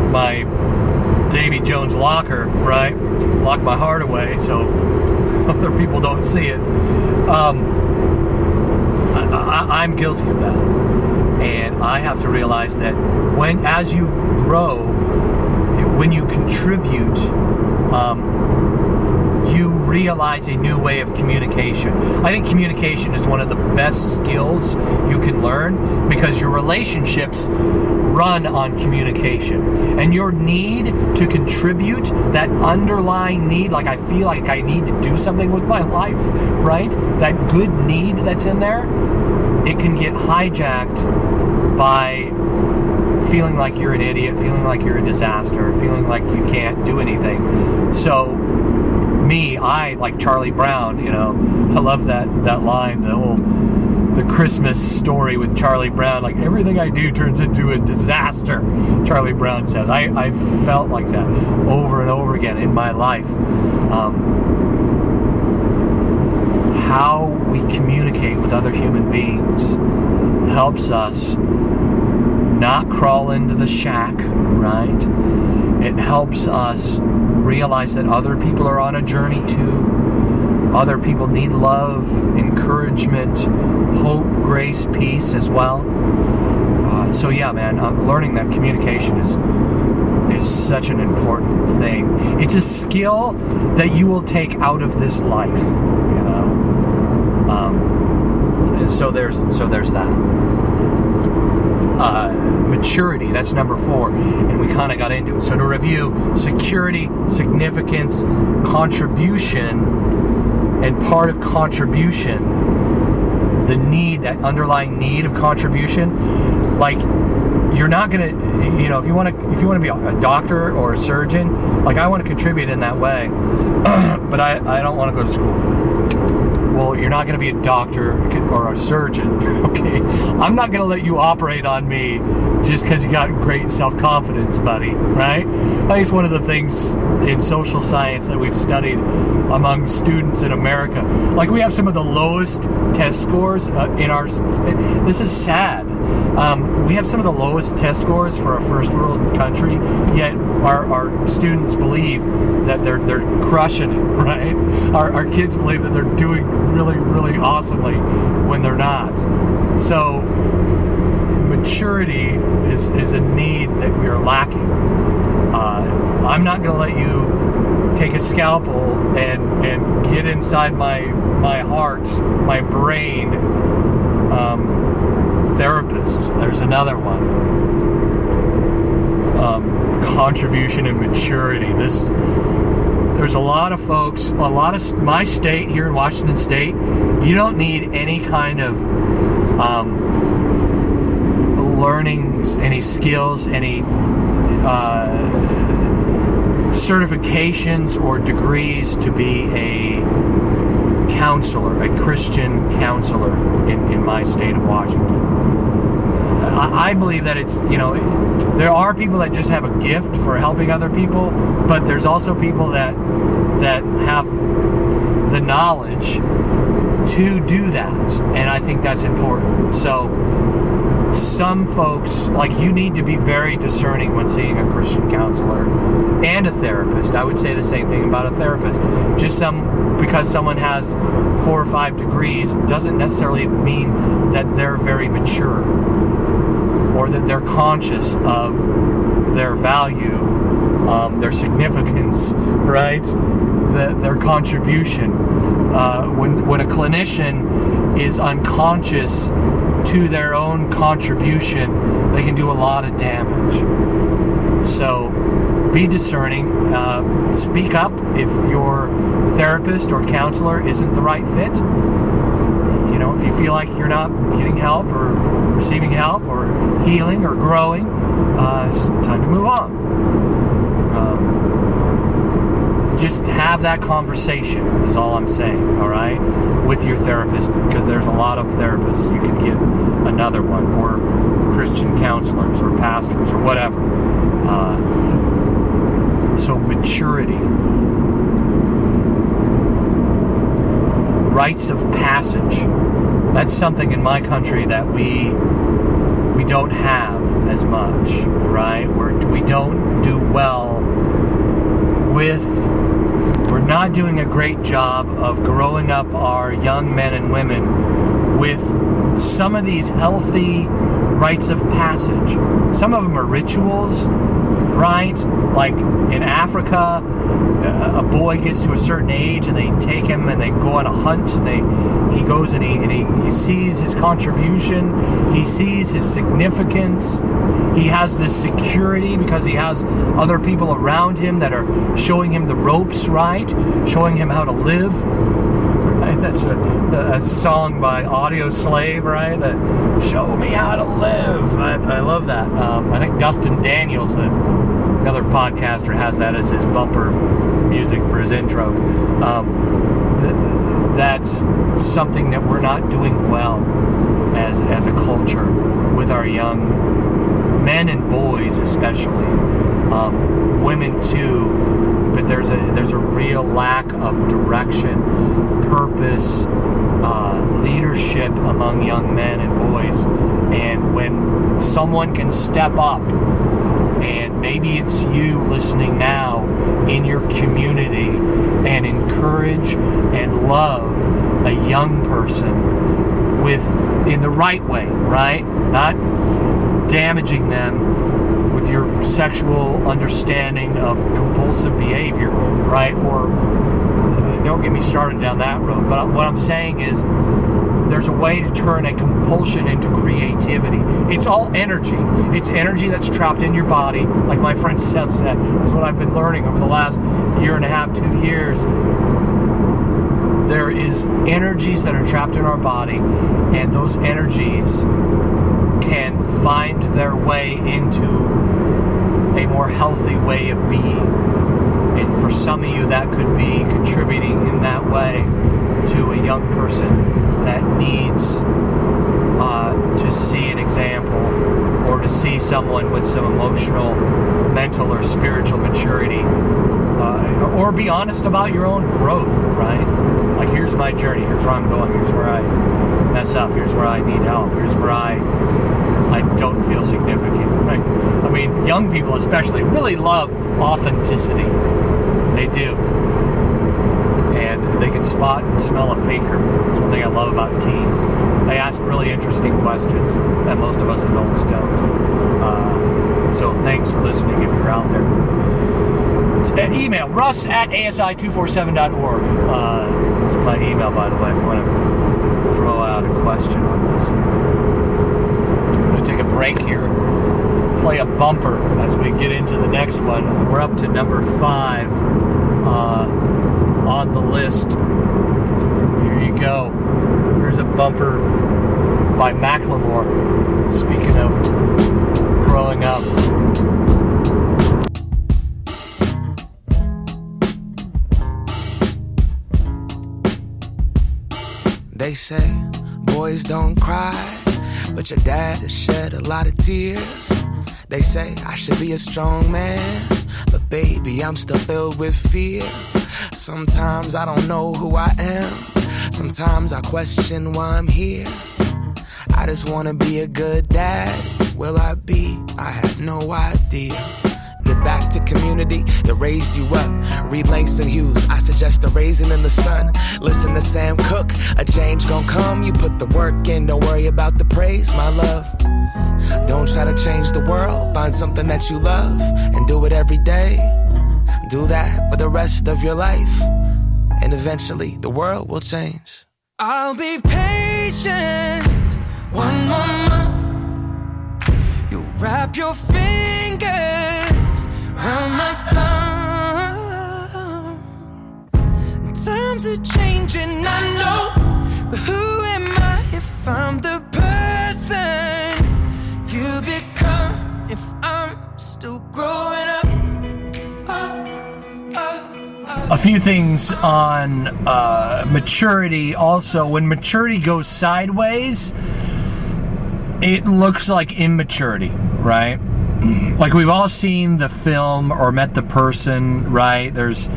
my Davy Jones locker, right? Lock my heart away so (laughs) other people don't see it. Um, I, I'm guilty of that, and I have to realize that when as you grow, when you contribute. Um, realize a new way of communication. I think communication is one of the best skills you can learn because your relationships run on communication. And your need to contribute, that underlying need, like I feel like I need to do something with my life, right? That good need that's in there, it can get hijacked by feeling like you're an idiot, feeling like you're a disaster, feeling like you can't do anything. So me, I like Charlie Brown. You know, I love that that line, the whole the Christmas story with Charlie Brown. Like everything I do turns into a disaster. Charlie Brown says. I I felt like that over and over again in my life. Um, how we communicate with other human beings helps us not crawl into the shack, right? It helps us realize that other people are on a journey too. Other people need love, encouragement, hope, grace, peace as well. Uh, so yeah, man, I'm learning that communication is is such an important thing. It's a skill that you will take out of this life. You know. Um, so there's so there's that uh, maturity. That's number four. And we kind of got into it. So to review security, significance, contribution, and part of contribution, the need, that underlying need of contribution, like you're not gonna you know if you want to if you want to be a doctor or a surgeon like i want to contribute in that way (clears throat) but i i don't want to go to school well, you're not going to be a doctor or a surgeon, (laughs) okay? I'm not going to let you operate on me just because you got great self confidence, buddy, right? It's one of the things in social science that we've studied among students in America. Like, we have some of the lowest test scores uh, in our. This is sad. Um, we have some of the lowest test scores for a first world country, yet our, our students believe that they're they're crushing it, (laughs) right? Our, our kids believe that they're doing really, really awesomely when they're not. So maturity is, is a need that we are lacking. Uh, I'm not going to let you take a scalpel and, and get inside my my heart, my brain. Um, therapists, there's another one. Um, contribution and maturity. This there's a lot of folks, a lot of my state here in Washington State. You don't need any kind of um, learning, any skills, any uh, certifications or degrees to be a counselor, a Christian counselor in, in my state of Washington. I, I believe that it's, you know, there are people that just have a gift for helping other people, but there's also people that that have the knowledge to do that. And I think that's important. So some folks like you need to be very discerning when seeing a Christian counselor and a therapist. I would say the same thing about a therapist. Just some because someone has four or five degrees doesn't necessarily mean that they're very mature or that they're conscious of their value, um, their significance, right? The, their contribution. Uh, when when a clinician is unconscious to their own contribution, they can do a lot of damage. So be discerning. Uh, speak up if your therapist or counselor isn't the right fit. You know, if you feel like you're not getting help or receiving help or healing or growing, uh, it's time to move on. Um, just have that conversation is all I'm saying, all right, with your therapist because there's a lot of therapists. You could get another one or Christian counselors or pastors or whatever. Uh, so maturity, rites of passage. That's something in my country that we we don't have as much, right? We're, we don't do well with. We're not doing a great job of growing up our young men and women with some of these healthy rites of passage. Some of them are rituals, right? Like in Africa, a boy gets to a certain age and they take him and they go on a hunt and they he goes and he and he, he sees his contribution, he sees his significance, he has this security because he has other people around him that are showing him the ropes, right? Showing him how to live. Right? That's a, a song by Audioslave, right? That show me how to live. I, I love that. Um, I think Dustin Daniels, the another podcaster, has that as his bumper music for his intro. Um, th- that's something that we're not doing well as as a culture with our young men and boys, especially um, women too. But there's a there's a real lack of direction, purpose, uh, leadership among young men and boys. And when someone can step up, and maybe it's you listening now in your community, and encourage and love a young person with in the right way, right? Not damaging them with your sexual understanding of compulsive behavior, right? Or uh, don't get me started down that road. But what I'm saying is there's a way to turn a compulsion into creativity. It's all energy. It's energy that's trapped in your body, like my friend Seth said. Is what I've been learning over the last year and a half, two years. There is energies that are trapped in our body, and those energies can find their way into a more healthy way of being. And for some of you, that could be contributing in that way to a young person that needs uh, to see an example or to see someone with some emotional, mental, or spiritual maturity. Uh, or be honest about your own growth, right? Like, here's my journey, here's where I'm going, here's where I mess up, here's where I need help, here's where I I don't feel significant. Right? I mean, young people especially really love authenticity. They do. And they can spot and smell a faker. That's one thing I love about teens. They ask really interesting questions that most of us adults don't. Uh, so thanks for listening if you're out there. Uh, email russ at asi247.org. Uh, it's my email, by the way, if you want to throw out a question on this. I'm going to take a break here, play a bumper as we get into the next one. We're up to number five uh, on the list. Here you go. Here's a bumper by Macklemore. Speaking of growing up. They say boys don't cry, but your dad has shed a lot of tears. They say I should be a strong man, but baby, I'm still filled with fear. Sometimes I don't know who I am. Sometimes I question why I'm here. I just wanna be a good dad. Will I be? I have no idea. To community that raised you up. Read Langston Hughes. I suggest a raisin in the sun. Listen to Sam Cooke. A change gon' come. You put the work in. Don't worry about the praise, my love. Don't try to change the world. Find something that you love and do it every day. Do that for the rest of your life. And eventually the world will change. I'll be patient one more month. You wrap your fingers around my thumb. Times are changing, I know, but who am I if I'm the person you become? If I'm still growing up. A few things on uh, maturity also when maturity goes sideways it looks like immaturity right like we've all seen the film or met the person right? There's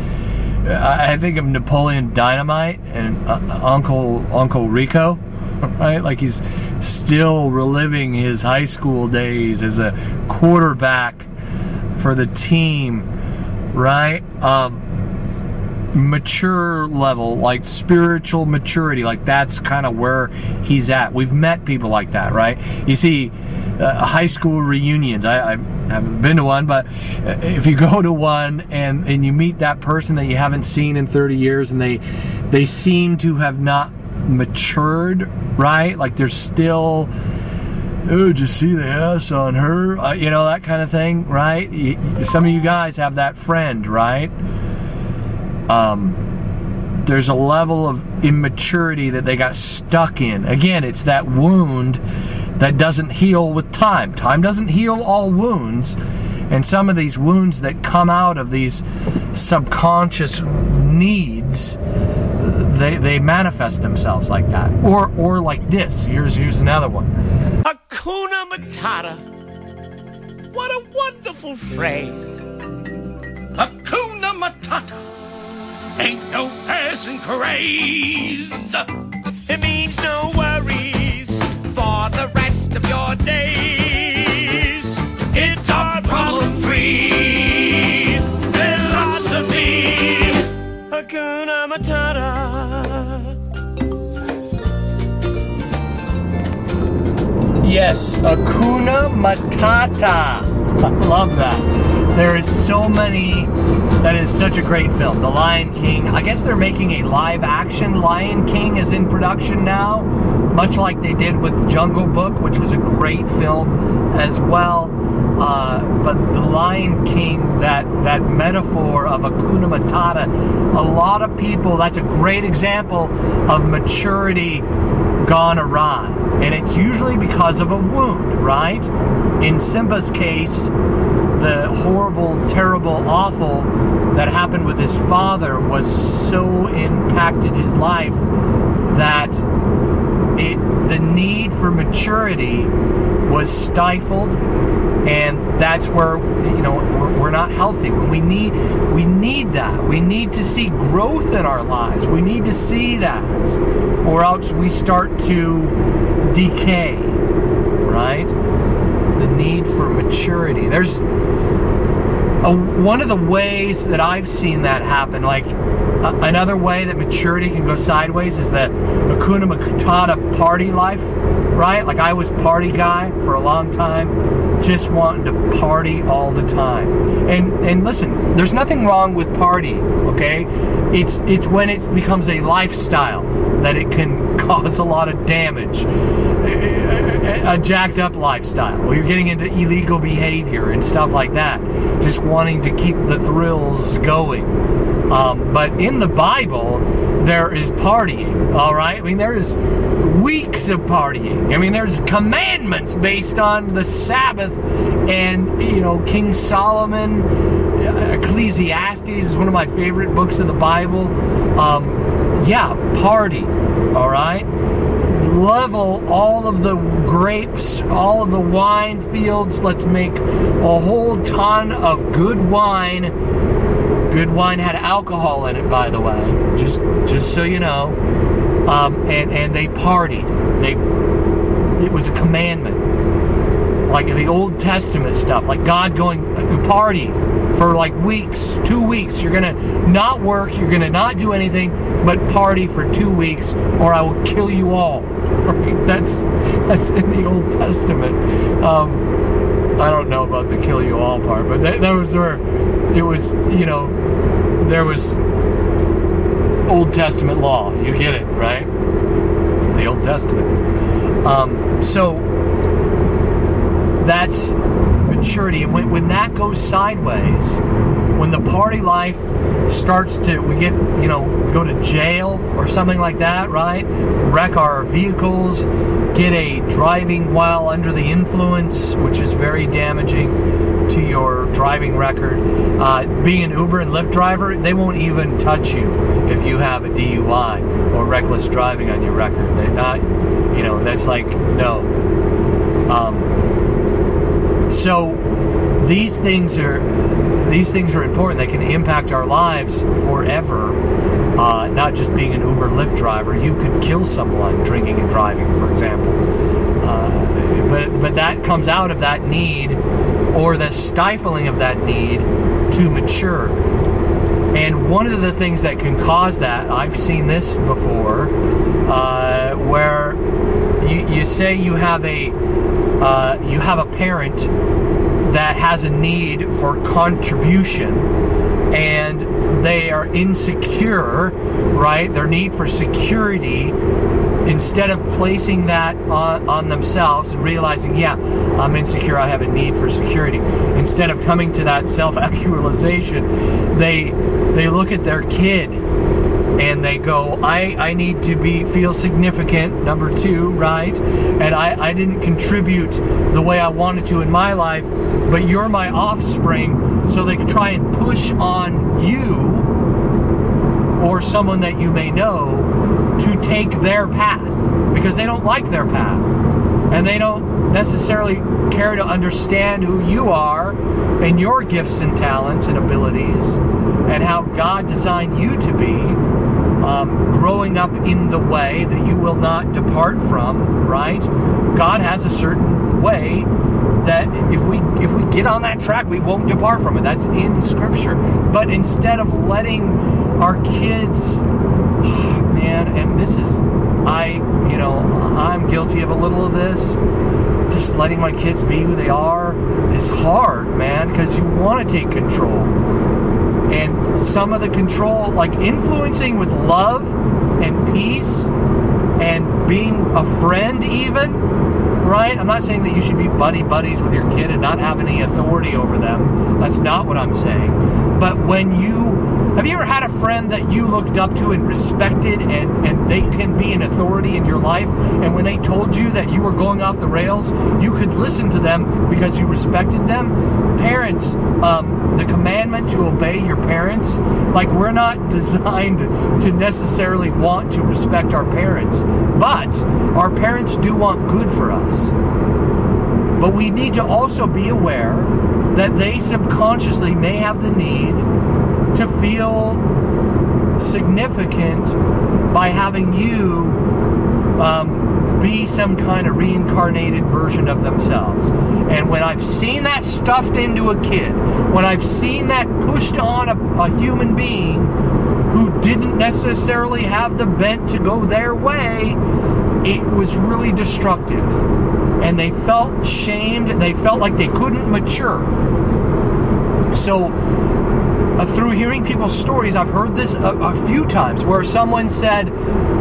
i think of napoleon dynamite and uh, uncle uncle rico (laughs) right? Like he's still reliving his high school days as a quarterback for the team right? Um, mature level, like spiritual maturity, like that's kind of where he's at. We've met people like that, right? You see, uh, high school reunions. I, I haven't been to one, but uh, if you go to one and and you meet that person that you haven't seen in 30 years, and they they seem to have not matured, right? Like they're still. Oh, did you see the ass on her? Uh, you know that kind of thing, right? Some of you guys have that friend, right? Um, there's a level of immaturity that they got stuck in. Again, it's that wound that doesn't heal with time. Time doesn't heal all wounds. And some of these wounds that come out of these subconscious needs, they, they manifest themselves like that. Or or like this. Here's here's another one. Hakuna Matata. What a wonderful phrase. Hakuna Matata. Ain't no passing craze. It means no worries for the rest of your days. It's our problem free philosophy. Hakuna Matata. Yes, Akuna Matata. I love that. There is so many. That is such a great film. The Lion King. I guess they're making a live action Lion King is in production now, much like they did with Jungle Book, which was a great film as well. Uh, but the Lion King, that that metaphor of Akuna Matata, a lot of people. That's a great example of maturity gone awry. And it's usually because of a wound, right? In Simba's case, the horrible, terrible, awful that happened with his father was so impacted his life that it the need for maturity was stifled and that's where you know we're, we're not healthy. We need we need that. We need to see growth in our lives. We need to see that or else we start to decay right need for maturity there's a, one of the ways that I've seen that happen, like another way that maturity can go sideways is that Akuna Matata party life, right? Like I was party guy for a long time, just wanting to party all the time. And and listen, there's nothing wrong with party, okay? It's it's when it becomes a lifestyle that it can (laughs) cause a lot of damage. A, a jacked up lifestyle where you're getting into illegal behavior and stuff like that. Just wanting to keep the thrills going. Um, but in the Bible, there is partying, all right? I mean, there is weeks of partying. I mean, there's commandments based on the Sabbath, and, you know, King Solomon, Ecclesiastes is one of my favorite books of the Bible. Um, yeah, party, all right? Level all of the grapes, all of the wine fields. Let's make a whole ton of good wine. Good wine had alcohol in it, by the way. Just, just so you know. Um, and and they partied. They, it was a commandment, like the Old Testament stuff, like God going uh, party for like weeks, two weeks. You're gonna not work. You're gonna not do anything but party for two weeks, or I will kill you all. (laughs) Right? That's that's in the Old Testament. Um, I don't know about the kill you all part, but that, was where it was. You know, there was Old Testament law. You get it, right? The Old Testament. Um, so that's maturity. And when, when that goes sideways, when the party life starts to, we get, you know, go to jail or something like that, right? Wreck our vehicles, get a driving while under the influence, which is very damaging to your driving record. Uh, being an Uber and Lyft driver, they won't even touch you if you have a DUI or reckless driving on your record. They're not, you know, that's like, no. Um, so these things are these things are important. They can impact our lives forever. Uh, not just being an Uber Lyft driver, you could kill someone drinking and driving, for example. Uh, but but that comes out of that need, or the stifling of that need to mature. And one of the things that can cause that, I've seen this before, uh, where you, you say you have a uh, you have a parent that has a need for contribution and they are insecure, right? Their need for security, instead of placing that on, on themselves and realizing, yeah, I'm insecure, I have a need for security, instead of coming to that self actualization, they they look at their kid and they go, I, I need to be feel significant, number two, right? And I, I didn't contribute the way I wanted to in my life, but you're my offspring, so they try and push on you or someone that you may know take their path because they don't like their path. And they don't necessarily care to understand who you are and your gifts and talents and abilities and how God designed you to be um, growing up in the way that you will not depart from right? God has a certain way that if we if we get on that track we won't depart from it. That's in scripture. But instead of letting our kids and this is i you know i'm guilty of a little of this just letting my kids be who they are is hard man because you want to take control and some of the control like influencing with love and peace and being a friend even right? I'm not saying that you should be buddy buddies with your kid and not have any authority over them. That's not what I'm saying. But when you have you ever had a friend that you looked up to and respected and, and they can be an authority in your life and when they told you that you were going off the rails, you could listen to them because you respected them? Parents, um, the commandment to obey your parents, like we're not (laughs) designed to necessarily want to respect our parents, but our parents do want good for us. But we need to also be aware that they subconsciously may have the need to feel significant by having you um, be some kind of reincarnated version of themselves. And when I've seen that stuffed into a kid, when I've seen that pushed on a, a human being who didn't necessarily have the bent to go their way, it was really destructive. And they felt shamed, they felt like they couldn't mature. So, uh, through hearing people's stories, I've heard this a, a, few times where someone said,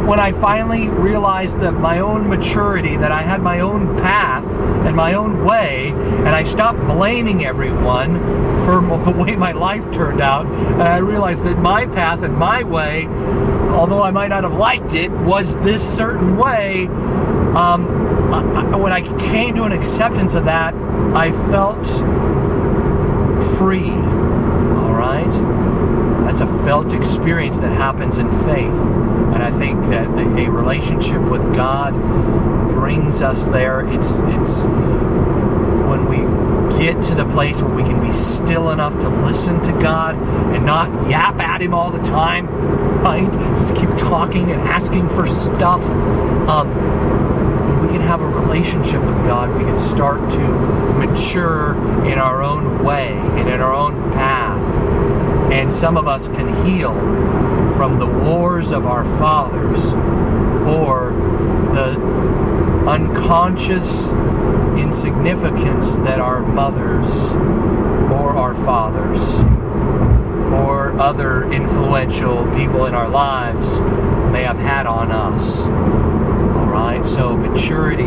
when I finally realized that my own maturity, that I had my own path and my own way, and I stopped blaming everyone for (laughs) the way my life turned out, and I realized that my path and my way, although I might not have liked it, was this certain way. Um, I, when I came to an acceptance of that, I felt free? That's a felt experience that happens in faith. And I think that a relationship with God brings us there. It's it's when we get to the place where we can be still enough to listen to God and not yap at Him all the time, (laughs) right? Just keep talking and asking for stuff. Um, when we can have a relationship with God, we can start to mature in our own way and in our own path. And some of us can heal from the wars of our fathers or the unconscious insignificance that our mothers or our fathers or other influential people in our lives may have had on us. All right, so maturity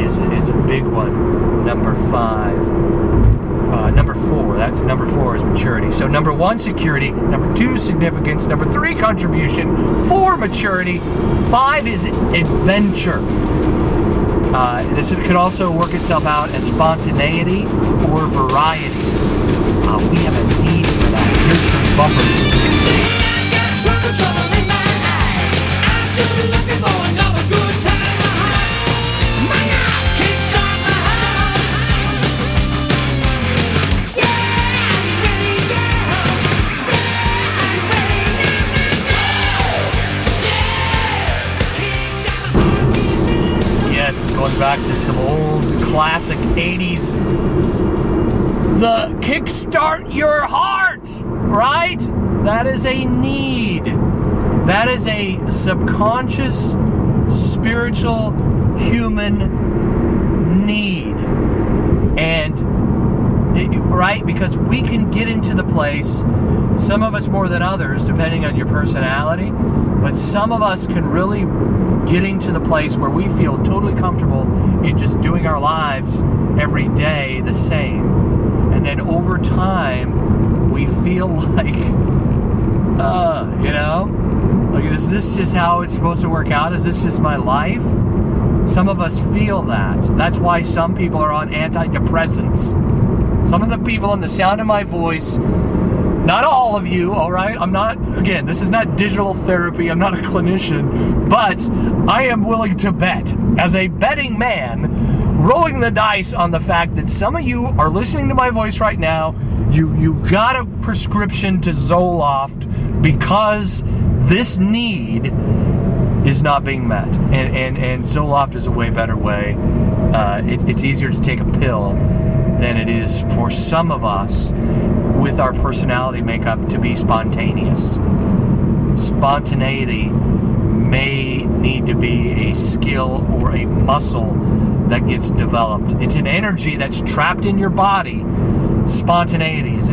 is, is a big one. Number five. Uh, number four, that's number four is maturity. So, number one, security. Number two, significance. Number three, contribution. Four, maturity. Five is adventure. Uh, this could also work itself out as spontaneity or variety. Uh, we have a need for that. Here's some bumper music. Back to some old classic 80s. The Kickstart Your Heart right? That is a need. That is a subconscious, spiritual, human need. And, right? Because we can get into the place, some of us more than others, depending on your personality, but some of us can really get to the place where we feel totally comfortable in just doing our lives every day the same. And then over time, we feel (laughs) like, uh, you know, like, is this just how it's supposed to work out? Is this just my life? Some of us feel that. That's why some people are on antidepressants. Some of the people in the sound of my voice, not all of you, all right? I'm not, again, this is not digital therapy. I'm not a clinician, but I am willing to bet, as a betting man, rolling the dice on the fact that some of you are listening to my voice right now. You, you got a prescription to Zoloft because this need is not being met. And, and, and Zoloft is a way better way. Uh, it, it's easier to take a pill than it is for some of us with our personality makeup to be spontaneous. Spontaneity may need to be a skill or a muscle that gets developed. It's an energy that's trapped in your body. Spontaneity is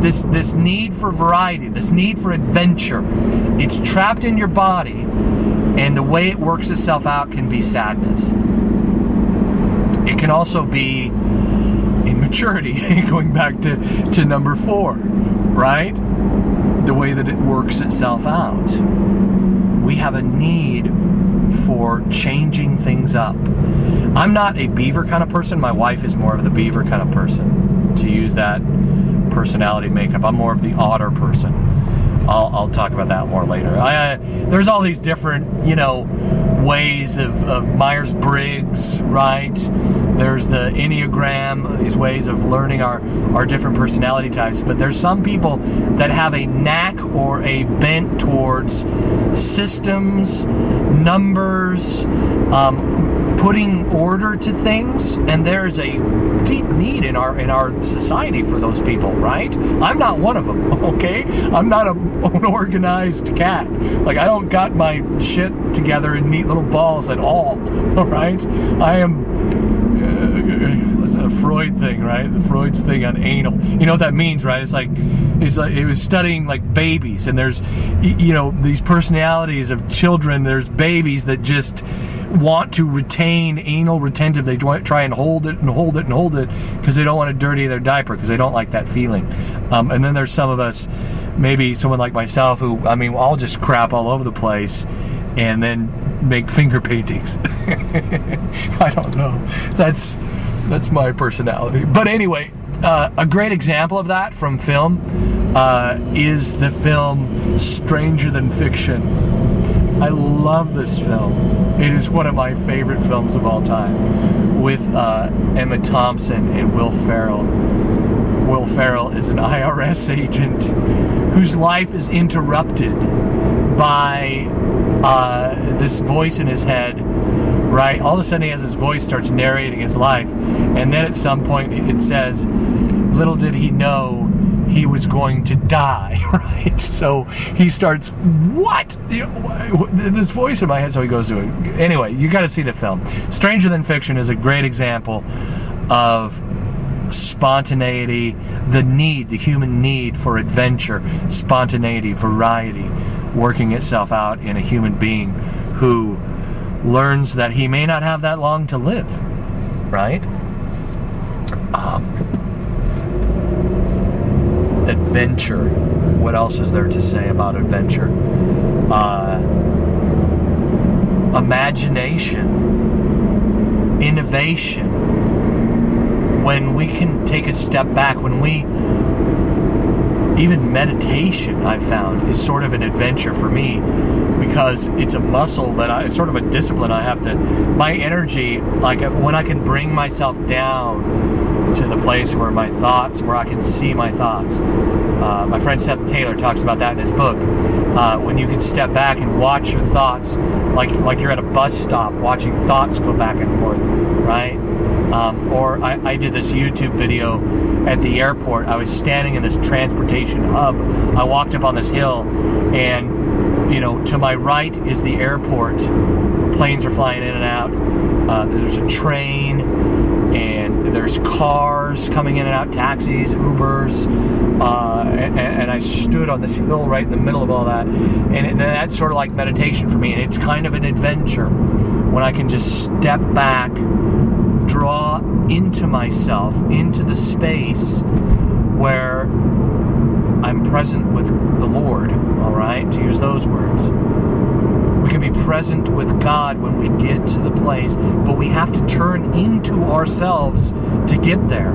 this this need for variety, this need for adventure. It's trapped in your body, and the way it works itself out can be sadness. It can also be immaturity, (laughs) going back to, to number four, right? The way that it works itself out. We have a need for changing things up. I'm not a beaver kind of person. My wife is more of the beaver kind of person, to use that personality makeup. I'm more of the otter person. I'll, I'll talk about that more later. I, uh, there's all these different, you know, ways of, of Myers Briggs, right? The Enneagram, these ways of learning our, our different personality types. But there's some people that have a knack or a bent towards systems, numbers, um, putting order to things, and there's a deep need in our in our society for those people, right? I'm not one of them, (laughs) okay? I'm not a, an organized cat. Like I don't got my shit together in neat little balls at all, (laughs) all right? I am a Freud thing, right? The Freud's thing on anal. You know what that means, right? It's like it's like it was studying like babies, and there's you know these personalities of children. There's babies that just want to retain anal retentive. They try and hold it and hold it and hold it because they don't want to dirty their diaper because they don't like that feeling. Um, and then there's some of us, maybe someone like myself, who I mean, I'll just crap all over the place, and then make finger paintings. (laughs) I don't know. That's that's my personality. But anyway, uh, a great example of that from film uh, is the film Stranger Than Fiction. I love this film. It is one of my favorite films of all time, with uh, Emma Thompson and Will Ferrell. Will Ferrell is an IRS agent whose life is interrupted by uh, this voice in his head. Right, all of a sudden he has his voice starts narrating his life, and then at some point it says, "Little did he know he was going to die." (laughs) Right, so he starts, "What?" This voice in my head, so he goes to it. Anyway, you got to see the film. Stranger Than Fiction is a great example of spontaneity, the need, the human need for adventure, spontaneity, variety, working itself out in a human being who learns that he may not have that long to live, right? Um, adventure. What else is there to say about adventure? Uh, imagination, innovation. When we can take a step back, when we even meditation I've found is sort of an adventure for me because it's a muscle that I, it's sort of a discipline I have to, my energy, like when I can bring myself down to the place where my thoughts, where I can see my thoughts. Uh, my friend Seth Taylor talks about that in his book. Uh, when you can step back and watch your thoughts, like like you're at a bus stop watching thoughts go back and forth, right? Um, or I, I did this YouTube video at the airport. I was standing in this transportation hub. I walked up on this hill, and you know, to my right is the airport. Planes are flying in and out. Uh, there's a train, and there's cars coming in and out, taxis, Ubers, uh, and, and I stood on this hill right in the middle of all that, and, it, and that's sort of like meditation for me, and it's kind of an adventure when I can just step back, draw into myself, into the space where I'm present with the Lord, all right, to use those words. We can be present with God when we get to the place, but we have to turn into ourselves to get there.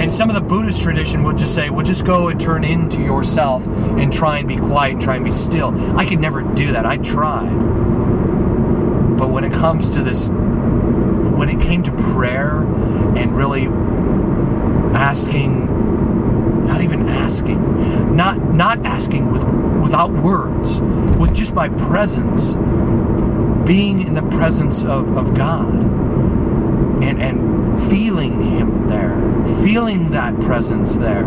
And some of the Buddhist tradition would just say, well, just go and turn into yourself and try and be quiet and try and be still. I could never do that. I tried. But when it comes to this, when it came to prayer and really asking, not even asking, not not asking with without words, with just my presence, being in the presence of, of God and and feeling him there, feeling that presence there.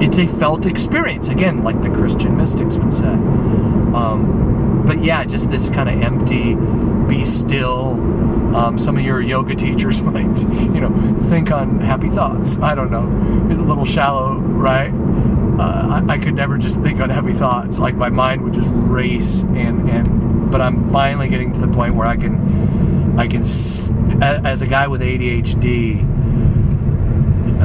It's a felt experience, again, like the Christian mystics would say. Um, but yeah, just this kind of empty, be still. Um, some of your yoga teachers (laughs) might, you know, think on happy thoughts. I don't know. It's a little shallow, right? Uh, I, I could never just think on happy thoughts. Like my mind would just race, and and. But I'm finally getting to the point where I can, I can, as a guy with ADHD,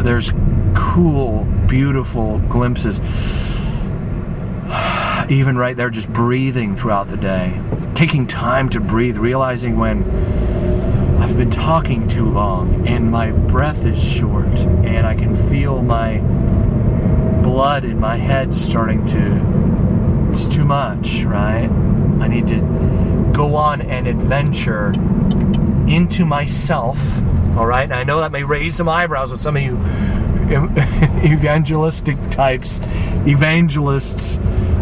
there's cool, beautiful glimpses. (sighs) Even right there, just breathing throughout the day, taking time to breathe, realizing when I've been talking too long and my breath is short, and I can feel my blood in my head starting to. It's too much, right? I need to go on an adventure into myself. All right, and I know that may raise some eyebrows with some of you (laughs) evangelistic types, evangelists.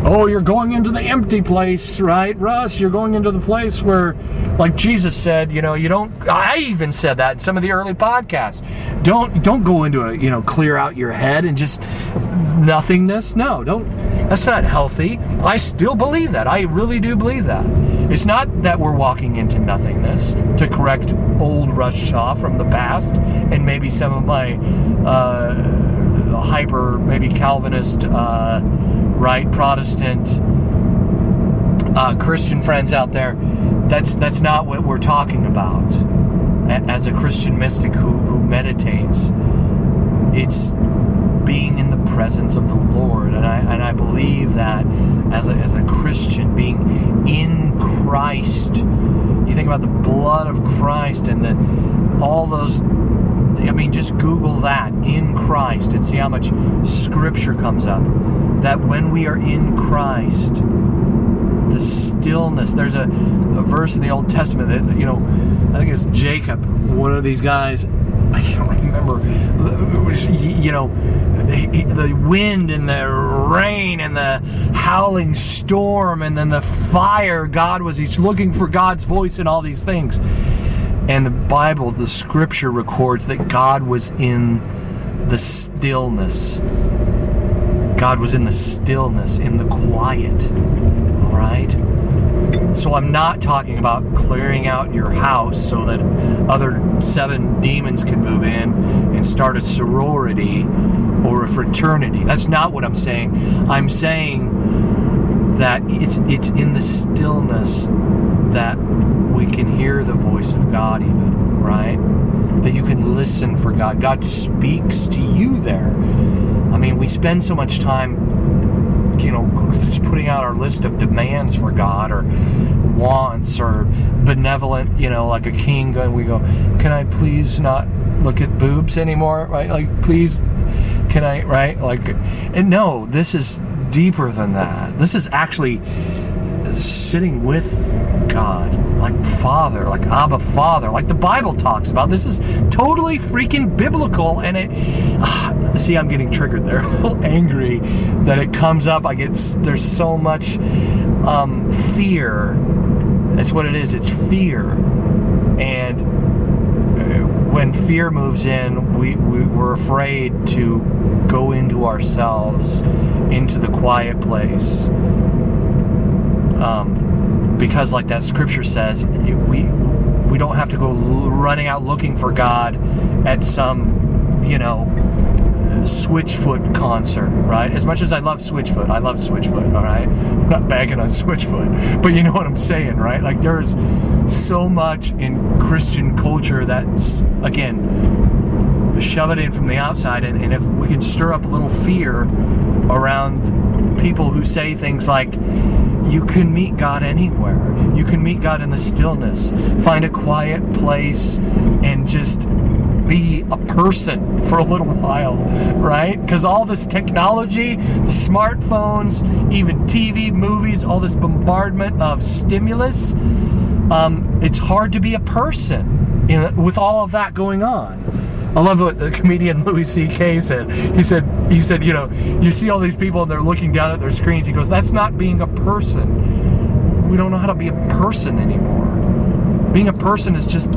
Oh, you're going into the empty place, right, Russ? You're going into the place where, like Jesus said, you know, you don't. I even said that in some of the early podcasts. Don't don't go into a you know clear out your head and just nothingness. No, don't. That's not healthy. I still believe that. I really do believe that. It's not that we're walking into nothingness to correct old Russ Shaw from the past and maybe some of my uh, hyper, maybe Calvinist, uh, right, Protestant, uh, Christian friends out there. That's that's not what we're talking about. As a Christian mystic who, who meditates, it's being in the presence of the Lord. And I, and I believe that as a, as a Christian, being in Christ, you think about the blood of Christ and the, all those. I mean, just Google that in Christ and see how much scripture comes up. That when we are in Christ, the stillness. There's a, a verse in the Old Testament that, you know, I think it's Jacob, one of these guys. I can't remember. You know, the wind and the rain and the howling storm and then the fire. God was each looking for God's voice in all these things. And the Bible, the scripture records that God was in the stillness. God was in the stillness, in the quiet. All right? So I'm not talking about clearing out your house so that other seven demons can move in and start a sorority or a fraternity. That's not what I'm saying. I'm saying that it's it's in the stillness that we can hear the voice of God even, right? That you can listen for God. God speaks to you there. I mean, we spend so much time you know, just putting out our list of demands for God or wants or benevolent, you know, like a king, and we go, can I please not look at boobs anymore? Right? Like, please, can I, right? Like, and no, this is deeper than that. This is actually sitting with God, like Father, like Abba Father, like the Bible talks about. This is totally freaking biblical, and it. Uh, (sighs) see, I'm getting triggered there, (laughs) a little angry that it comes up. I get there's so much um, fear. That's what it is. It's fear, and when fear moves in, we, we we're afraid to go into ourselves, into the quiet place. Um, because, like that scripture says, we we don't have to go running out looking for God at some, you know, Switchfoot concert, right? As much as I love Switchfoot, I love Switchfoot, all right? I'm not bagging on Switchfoot, (laughs) but you know what I'm saying, right? Like there's so much in Christian culture that's, again, shove it in from the outside, and, and if we can stir up a little fear around people who say things like, you can meet God anywhere. You can meet God in the stillness. Find a quiet place and just be a person for a little (laughs) while, right? Because all this technology, the smartphones, even TV, movies, all this bombardment of stimulus, um, it's hard to be a person in, with all of that going on. I love what the comedian (laughs) Louis C.K. said. He said, he said, you know, you see all these people and they're looking down at their screens. He goes, that's not being a person. We don't know how to be a person anymore. Being a person is just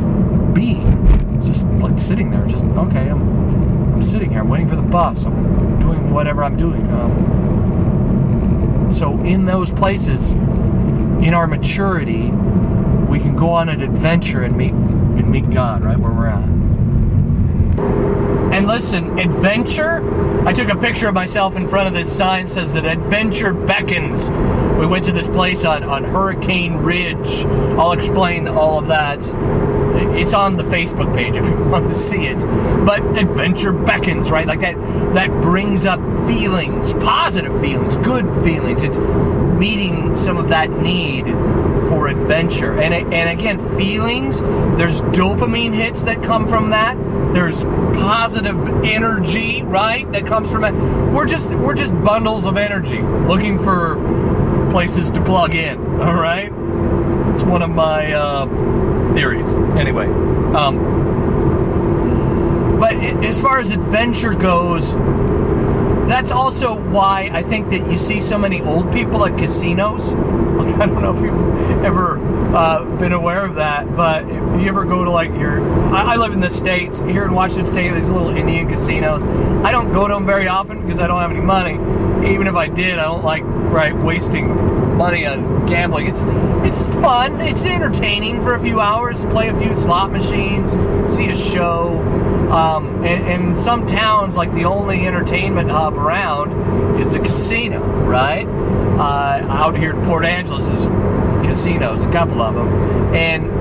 being. It's just like sitting there, just okay. I'm, I'm sitting here. I'm waiting for the bus. I'm doing whatever I'm doing. Um, so in those places, in our maturity, we can go on an adventure and meet and meet God right where we're at. And listen, adventure. I took a picture of myself in front of this sign says that adventure beckons. We went to this place on, on Hurricane Ridge. I'll explain all of that. It's on the Facebook page if (laughs) you want to see it. But adventure beckons, right? Like that that brings up feelings, positive feelings, good feelings. It's meeting some of that need for adventure. And and again, feelings, there's dopamine hits that come from that. There's positive energy, right? That comes from it. We're just we're just bundles of energy looking for places to plug in, all right? It's one of my uh, theories. Anyway, um, but as far as adventure goes, that's also why I think that you see so many old people at casinos. (laughs) I don't know if you've ever uh, been aware of that, but you ever go to like your, I, I live in the states here in Washington State. These little Indian casinos. I don't go to them very often because I don't have any money. Even if I did, I don't like right wasting money on gambling. It's it's fun. It's entertaining for a few hours. To play a few slot machines, see a show. Um, and, and in some towns, like the only entertainment hub around is a casino, right? Uh, out here in Port Angeles is casinos, a couple of them, and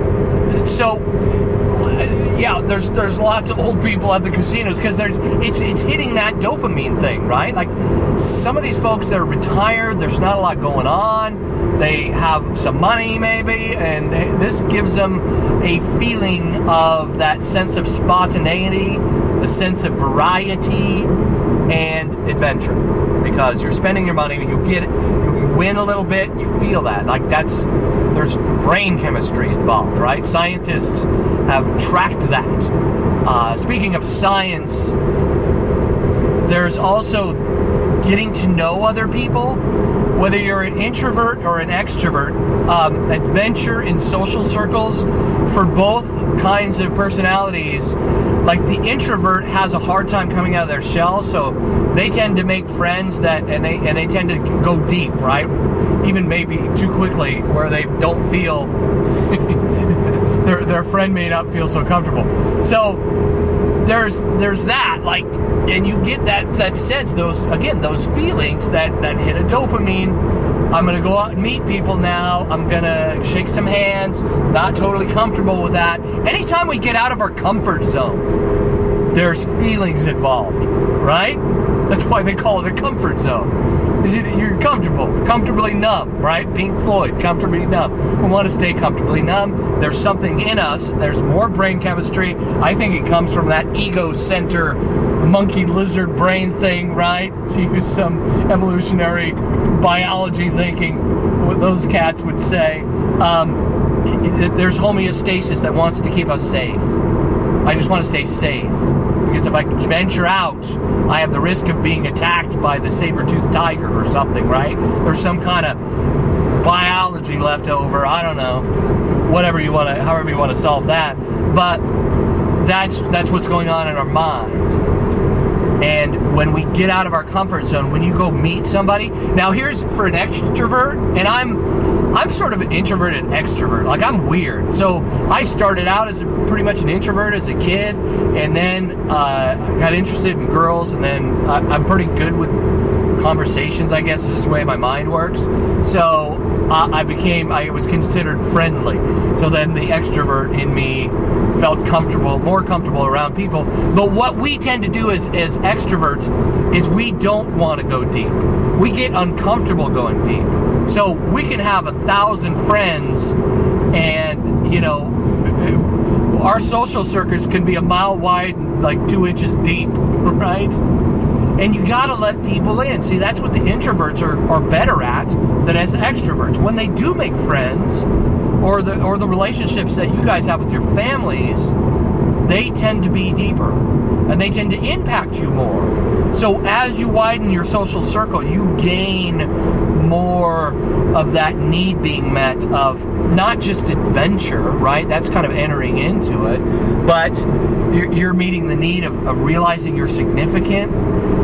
so yeah, there's there's lots of old people at the casinos because there's it's it's hitting that dopamine thing, right? Like some of these folks that are retired, there's not a lot going on. They have some money maybe, and this gives them a feeling of that sense of spontaneity, the sense of variety and adventure. Because you're spending your money, you get it, you win a little bit, you feel that. Like that's there's brain chemistry involved, right? Scientists have tracked that. Uh, speaking of science, there's also getting to know other people, whether you're an introvert or an extrovert. Um, adventure in social circles for both kinds of personalities. Like the introvert has a hard time coming out of their shell, so they tend to make friends that and they and they tend to go deep, right? Even maybe too quickly, where they don't feel (laughs) their their friend may not feel so comfortable. So there's there's that like and you get that that sense those again those feelings that that hit a dopamine. I'm gonna go out and meet people now. I'm gonna shake some hands. Not totally comfortable with that. Anytime we get out of our comfort zone there's feelings involved right? That's why they call it a comfort zone is you're comfortable. Comfortably numb right? Pink floyd comfortably numb. We want to stay comfortably numb. There's something in us. There's more brain chemistry. I think it comes from that ego center monkey lizard brain thing right? (laughs) To use some evolutionary biology thinking what those cats would say. Um, there's homeostasis that wants to keep us safe. I just want to stay safe. Because if I venture out, I have the risk of being attacked by the saber-toothed tiger or something, right? There's some kind of biology left over. I don't know. Whatever you want to, however you want to solve that. But that's that's what's going on in our minds. And when we get out of our comfort zone, when you go meet somebody, now here's for an extrovert, and I'm I'm sort of an introverted extrovert. Like I'm weird. So I started out as a, pretty much an introvert as a kid, and then uh, got interested in girls, and then I, I'm pretty good with conversations. I guess is just the way my mind works. So uh, I became I was considered friendly. So then the extrovert in me felt comfortable, more comfortable around people. But what we tend to do as, as extroverts is we don't want to go deep. We get uncomfortable going deep. So we can have a thousand friends and, you know, our social circuits can be a mile wide and like two inches deep, (laughs) right? And you gotta let people in. See, that's what the introverts are, are better at than as extroverts. When they do make friends, or the or the relationships that you guys have with your families, they tend to be deeper and they tend to impact you more. So as you widen your social circle, you gain more of that need being met of not just adventure, right? That's kind of entering into it, but you're, you're meeting the need of, of realizing you're significant,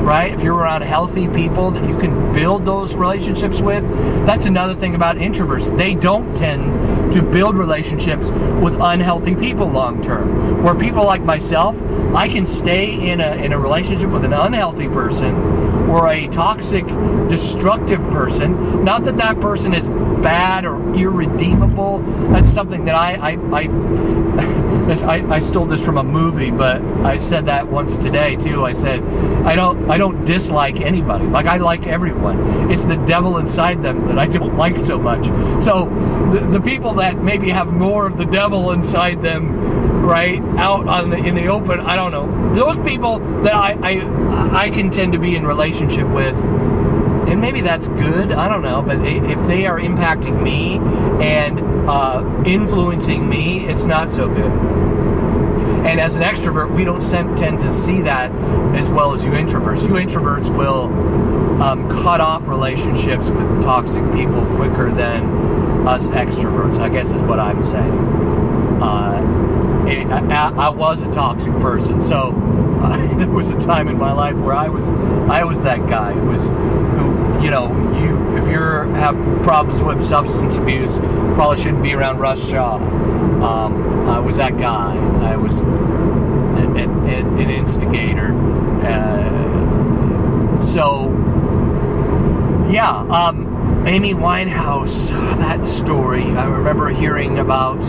right? If you're around healthy people that you can build those relationships with, that's another thing about introverts. They don't tend to build relationships with unhealthy people long term. Where people like myself, I can stay in a, in a relationship with an unhealthy person or a toxic, destructive person. Not that that person is bad or irredeemable. That's something that I I, I, (laughs) I, I stole this from a movie, but I said that once today too. I said I don't I don't dislike anybody. Like I like everyone. It's the devil inside them that I don't like so much. So the, the people that maybe have more of the devil inside them, right, out on the in the open, I don't know. Those people that I I, I can tend to be in relationship with and maybe that's good. I don't know, but if they are impacting me and uh, influencing me, it's not so good. And as an extrovert, we don't tend to see that as well as you introverts. You introverts will um, cut off relationships with toxic people quicker than us extroverts. I guess is what I'm saying. Uh, it, I, I was a toxic person, so (laughs) there was a time in my life where I was I was that guy who was who you know you if you have problems with substance abuse probably shouldn't be around Russ Shaw. Um, I was that guy. I was an, an, an instigator. Uh, so yeah, um, Amy Winehouse. That story. I remember hearing about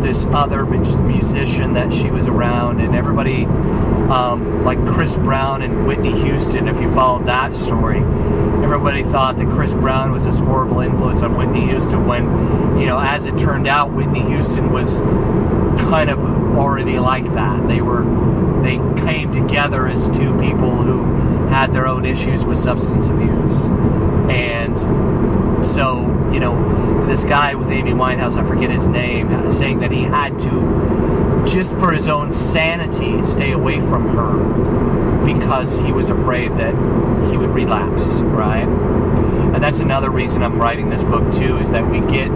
this other musician that she was around, and everybody, um, like Chris Brown and Whitney Houston, if you followed that story, everybody thought that Chris Brown was this horrible influence on Whitney Houston when, you know, as it turned out, Whitney Houston was kind of already like that. They were, they came together as two people who had their own issues with substance abuse. And so, you know, this guy with Amy Winehouse, I forget his name, saying that he had to, just for his own sanity, stay away from her because he was afraid that he would relapse, right? And that's another reason I'm writing this book too, is that we get,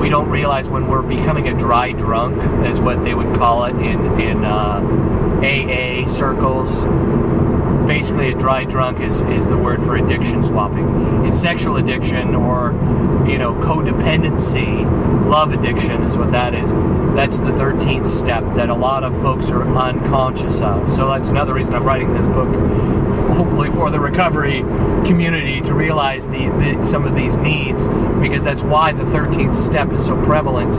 we don't realize when we're becoming a dry drunk, is what they would call it in in uh, AA circles basically a dry drunk is, is the word for addiction swapping. It's sexual addiction or, you know, codependency, love addiction is what that is. That's the 13th step that a lot of folks are unconscious of. So that's another reason I'm writing this book, hopefully for the recovery community to realize the, the some of these needs, because that's why the 13th step is so prevalent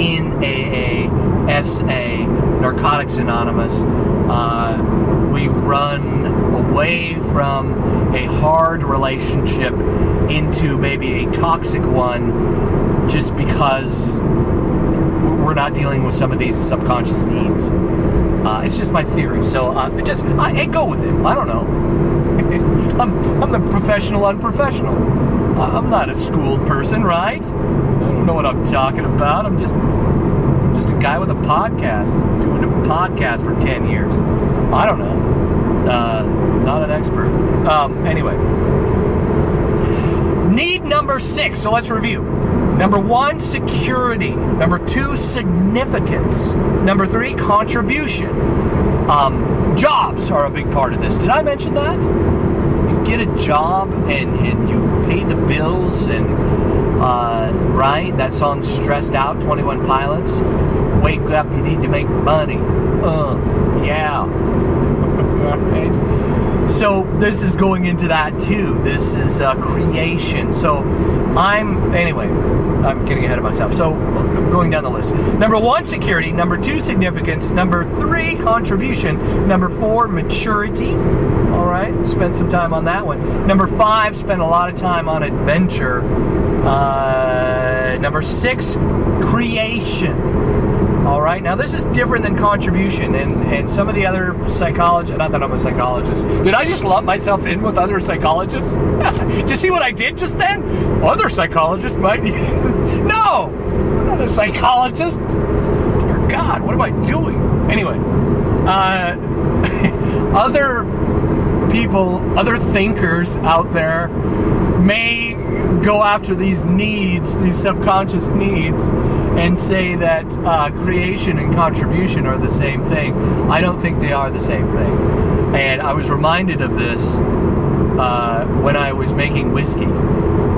in AA, SA, Narcotics Anonymous. Uh, we run away from a hard relationship into maybe a toxic one just because we're not dealing with some of these subconscious needs. Uh, it's just my theory, so uh, just I, I, go with it. I don't know. (laughs) I'm I'm the professional unprofessional. I'm not a schooled person, right? I don't know what I'm talking about. I'm just guy with a podcast, doing a podcast for ten years. I don't know. Uh, not an expert. Um, anyway, need number six. So let's review. Number one, security. Number two, significance. Number three, contribution. Um, jobs are a big part of this. Did I mention that? You get a job and, and you pay the bills and uh, right? That song "Stressed Out," Twenty One Pilots. Wake up, you need to make money. Uh, yeah. (laughs) right. So this is going into that too. This is uh, creation. So I'm anyway. I'm getting ahead of myself. So going down the list. Number one, security. Number two, significance. Number three, contribution. Number four, maturity. All right, spend some time on that one. Number five, spend a lot of time on adventure. Uh, number six, creation. All right, now this is different than contribution, and, and some of the other psychologists, not that I'm a psychologist, did I just lump myself in with other psychologists? (laughs) did you see what I did just then? Other psychologists might. (laughs) no, I'm not a psychologist. Dear God, what am I doing? Anyway, uh, (laughs) other people, other thinkers out there may go after these needs, these subconscious needs, and say that uh, creation and contribution are the same thing. I don't think they are the same thing. And I was reminded of this uh, when I was making whiskey.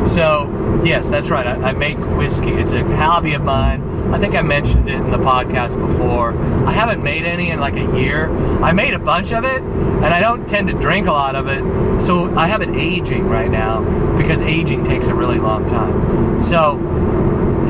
So, yes, that's right. I, I, make whiskey. It's a hobby of mine. I think I mentioned it in the podcast before. I haven't made any in like a year. I made a bunch of it, and I don't tend to drink a lot of it. So I have it aging right now because aging takes a really long time. So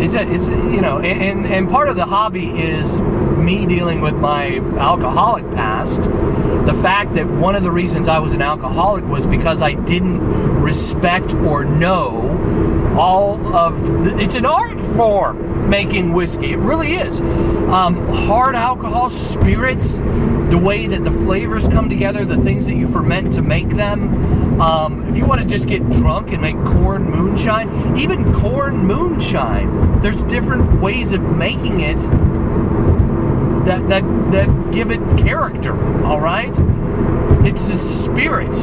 it's a, it's you know, and and part of the hobby is me dealing with my alcoholic past. The fact that one of the reasons I was an alcoholic was because I didn't respect or know all of. The, it's an art form making whiskey. It really is. Um, hard alcohol, spirits, the way that the flavors come together, the things that you ferment to make them. Um, if you want to just get drunk and make corn moonshine, even corn moonshine, there's different ways of making it that that that give it character. All right, it's a spirit.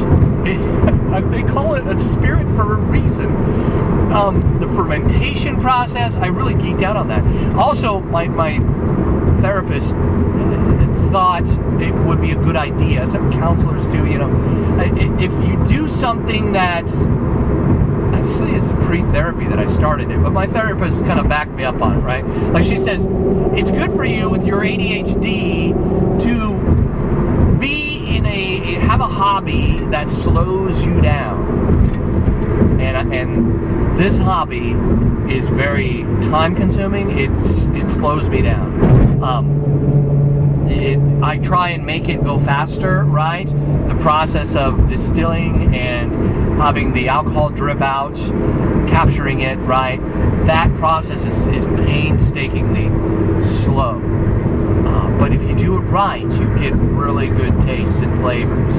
It, (laughs) they call it a spirit for a reason. Um, the fermentation process, I really geeked out on that. Also, my my therapist thought it would be a good idea. Some counselors too, you know, if you do something that actually it's pre-therapy that I started it, but my therapist kind of backed me up on it, right? Like she says, it's good for you with your ADHD to be in a have a hobby that slows you down, and and this hobby is very time consuming. It's it slows me down. Um, it, I try and make it go faster, right? The process of distilling and having the alcohol drip out, capturing it, right? That process is, is painstakingly slow. Uh, but if you do it right, you get really good tastes and flavors.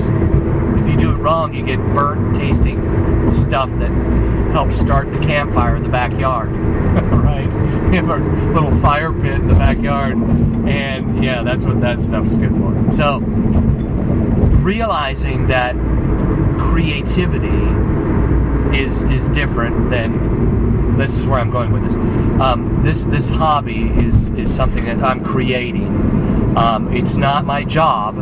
If you do it wrong, you get burnt tasting stuff that helps start the campfire in the backyard. Right? (laughs) We have our little fire pit in the backyard, and yeah, that's what that stuff's good for. So, realizing that creativity is is different than this is where I'm going with this. Um, this this hobby is is something that I'm creating. Um, it's not my job.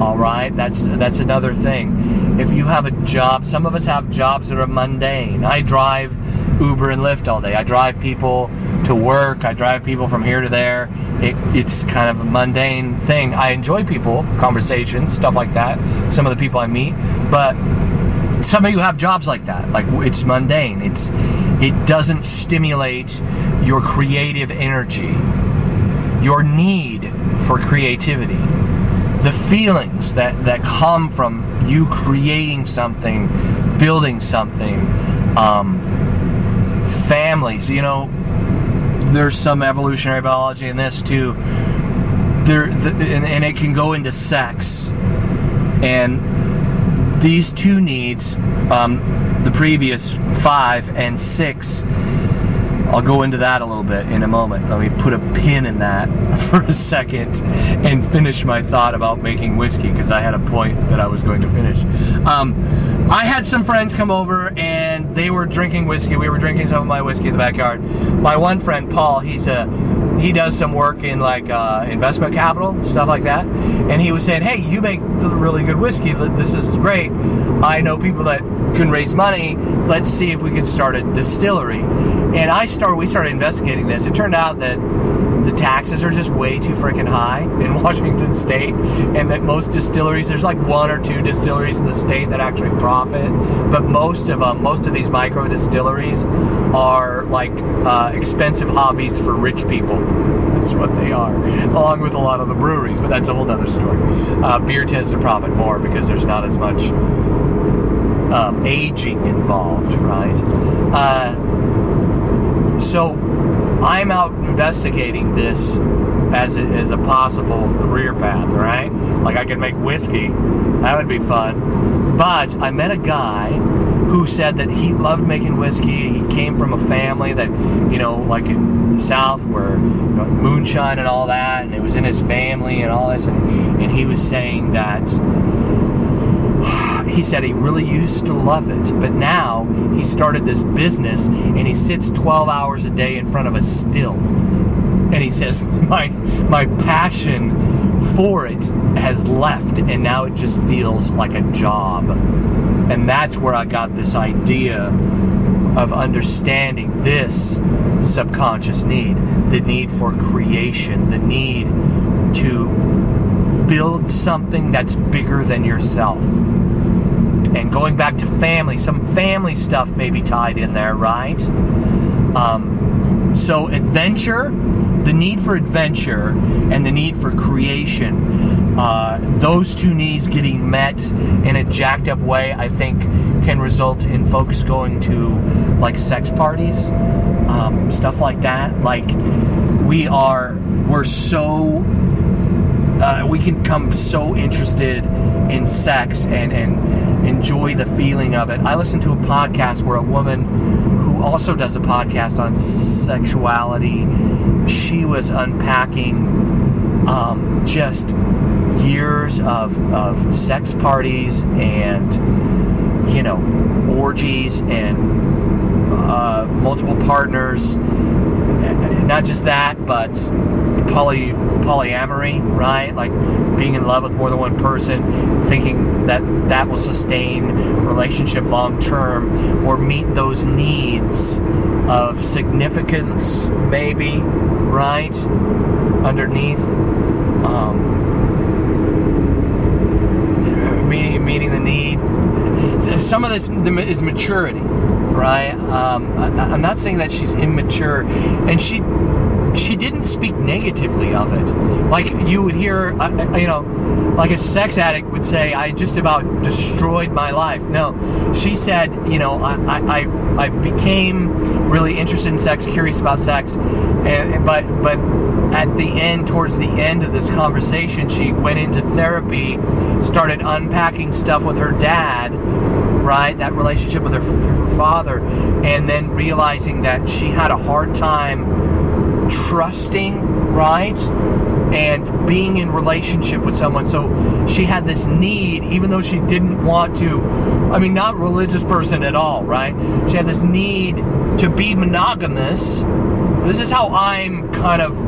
All right, that's that's another thing. If you have a job, some of us have jobs that are mundane. I drive Uber and Lyft all day. I drive people to work. I drive people from here to there. It, it's kind of a mundane thing. I enjoy people, conversations, stuff like that. Some of the people I meet, but some of you have jobs like that. Like it's mundane. It's it doesn't stimulate your creative energy, your need for creativity, the feelings that that come from you creating something, building something. Um, families, you know, there's some evolutionary biology in this too. There, the, and, and it can go into sex, and these two needs, um, the previous five and six, I'll go into that a little bit in a moment. Let me put a pin in that (laughs) for a second and finish my thought about making whiskey because I had a point that I was going to finish. Um, I had some friends come over and they were drinking whiskey. We were drinking some of my whiskey in the backyard. My one friend, Paul, he's a he does some work in like uh, investment capital stuff like that and he was saying hey you make really good whiskey. This is great. I know people that can raise money. Let's see if we can start a distillery. And i started we started investigating this. It turned out that the taxes are just way too freaking high (laughs) in Washington state, and that most distilleries, there's like one or two distilleries in the state that actually profit, but most of them, most of these micro distilleries are like uh, expensive hobbies for rich people. That's what they are, along with a lot of the breweries, but that's a whole other story. Uh, beer tends to profit more because there's not as much um, aging involved, right? Uh, so I'm out investigating this as a, as a possible career path, right? Like I could make whiskey, that would be fun. But I met a guy who said that he loved making whiskey. He came from a family that, you know, like in the South, where you know, moonshine and all that, and it was in his family and all this. And, and he was saying that he said he really used to love it, but now he started this business and he sits 12 hours a day in front of a still. And he says, (laughs) My my passion for it has left and now it just feels like a job. And that's where I got this idea of understanding this subconscious need, the need for creation, the need to build something that's bigger than yourself and going back to family, some family stuff may be tied in there, right? Um, so, adventure, the need for adventure, and the need for creation, uh, those two needs getting met in a jacked up way, I think, can result in folks going to like sex parties, um, stuff like that. Like, we are, we're so uh, we can come so interested in sex and, and enjoy the feeling of it. I listened to a podcast where a woman who also does a podcast on sexuality, she was unpacking um, just years of, of sex parties and, you know, orgies and uh, multiple partners. Not just that, but poly polyamory, right? Like being in love with more than one person, thinking that that will sustain relationship long term or meet those needs of significance, maybe, right? Underneath. Um, meeting, meeting the need. Some of this is maturity, right? Um, I, I'm not saying that she's immature, and she she didn't speak negatively of it. Like you would hear, uh, uh, you know, like a sex addict would say, "I just about destroyed my life." No, she said, you know, I I, I became really interested in sex, curious about sex, and, but but at the end, towards the end of this conversation, she went into therapy, started unpacking stuff with her dad, right? That relationship with her, her father, and then realizing that she had a hard time trusting, right? And being in relationship with someone. So she had this need, even though she didn't want to, I mean, not religious person at all, right? She had this need to be monogamous. This is how I'm kind of.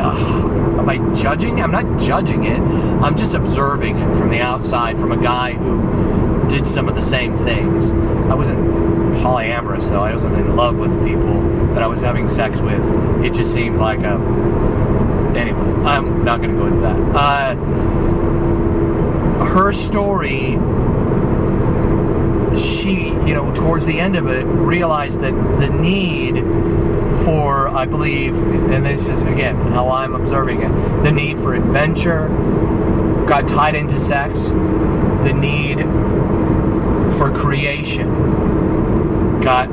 Uh, am I judging? I'm not judging it. I'm just observing it from the outside, from a guy who did some of the same things. I wasn't polyamorous though. I wasn't in love with people that I was having sex with. It just seemed like a. Anyway, I'm not going to go into that. Uh, her story, she, you know, towards the end of it, realized that the need for, I believe, and this is again how I'm observing it, the need for adventure got tied into sex, the need for creation got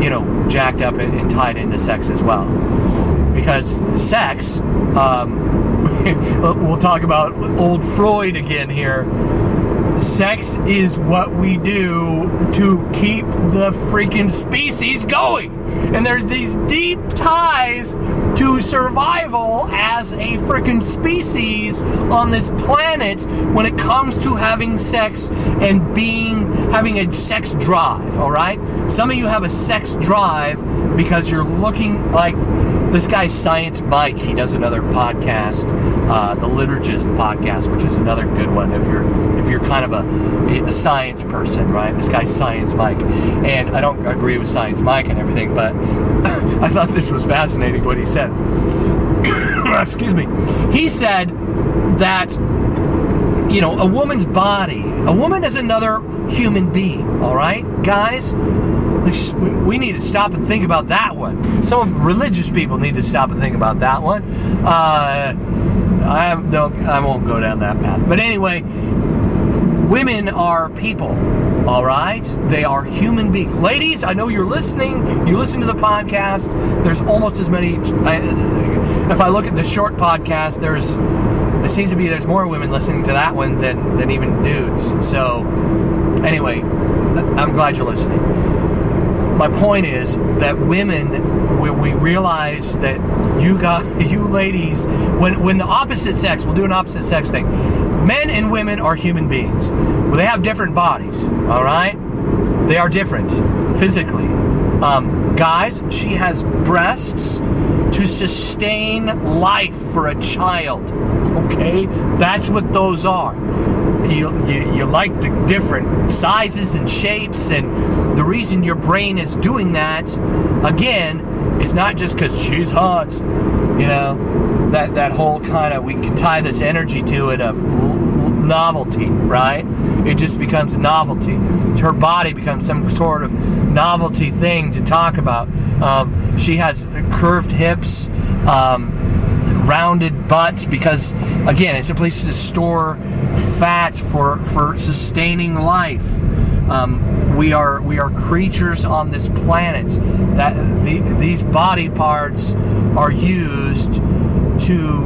you know, jacked up and, and tied into sex as well. Because sex, um, (laughs) we'll talk about old Freud again here. sex is what we do to keep the freaking species going. And there's these deep ties to survival as a freaking species on this planet when it comes to having sex and being having a sex drive, all right? Some of you have a sex drive because you're looking like this guy Science Mike, he does another podcast, uh, the Liturgist podcast, which is another good one if you're if you're kind of a, a science person, right? This guy's Science Mike, and I don't agree with Science Mike and everything, but (coughs) I thought this was fascinating what he said. (coughs) Excuse me. He said that you know a woman's body, a woman is another human being. All right, guys we need to stop and think about that one. Some religious people need to stop and think about that one. Uh, I no, I won't go down that path. But anyway, women are people. All right, they are human beings. Ladies, I know you're listening. You listen to the podcast. There's almost as many. I, if I look at the short podcast, there's it seems to be there's more women listening to that one than than even dudes. So anyway, I'm glad you're listening my point is that women, when we realize that you got (laughs) you ladies, when when the opposite sex, we'll do an opposite sex thing. Men and women are human beings. Well, they have different bodies. All right, they are different physically. Um, guys, she has breasts to sustain life for a child. Okay, that's what those are you, you, you like the different sizes and shapes, and the reason your brain is doing that, again, is not just because she's hot, you know, that, that whole kind of, we can tie this energy to it of novelty, right? It just becomes novelty. Her body becomes some sort of novelty thing to talk about. Um, she has curved hips. Um, rounded butts because again it's a place to store fat for for sustaining life. Um, we are we are creatures on this planet that the, these body parts are used to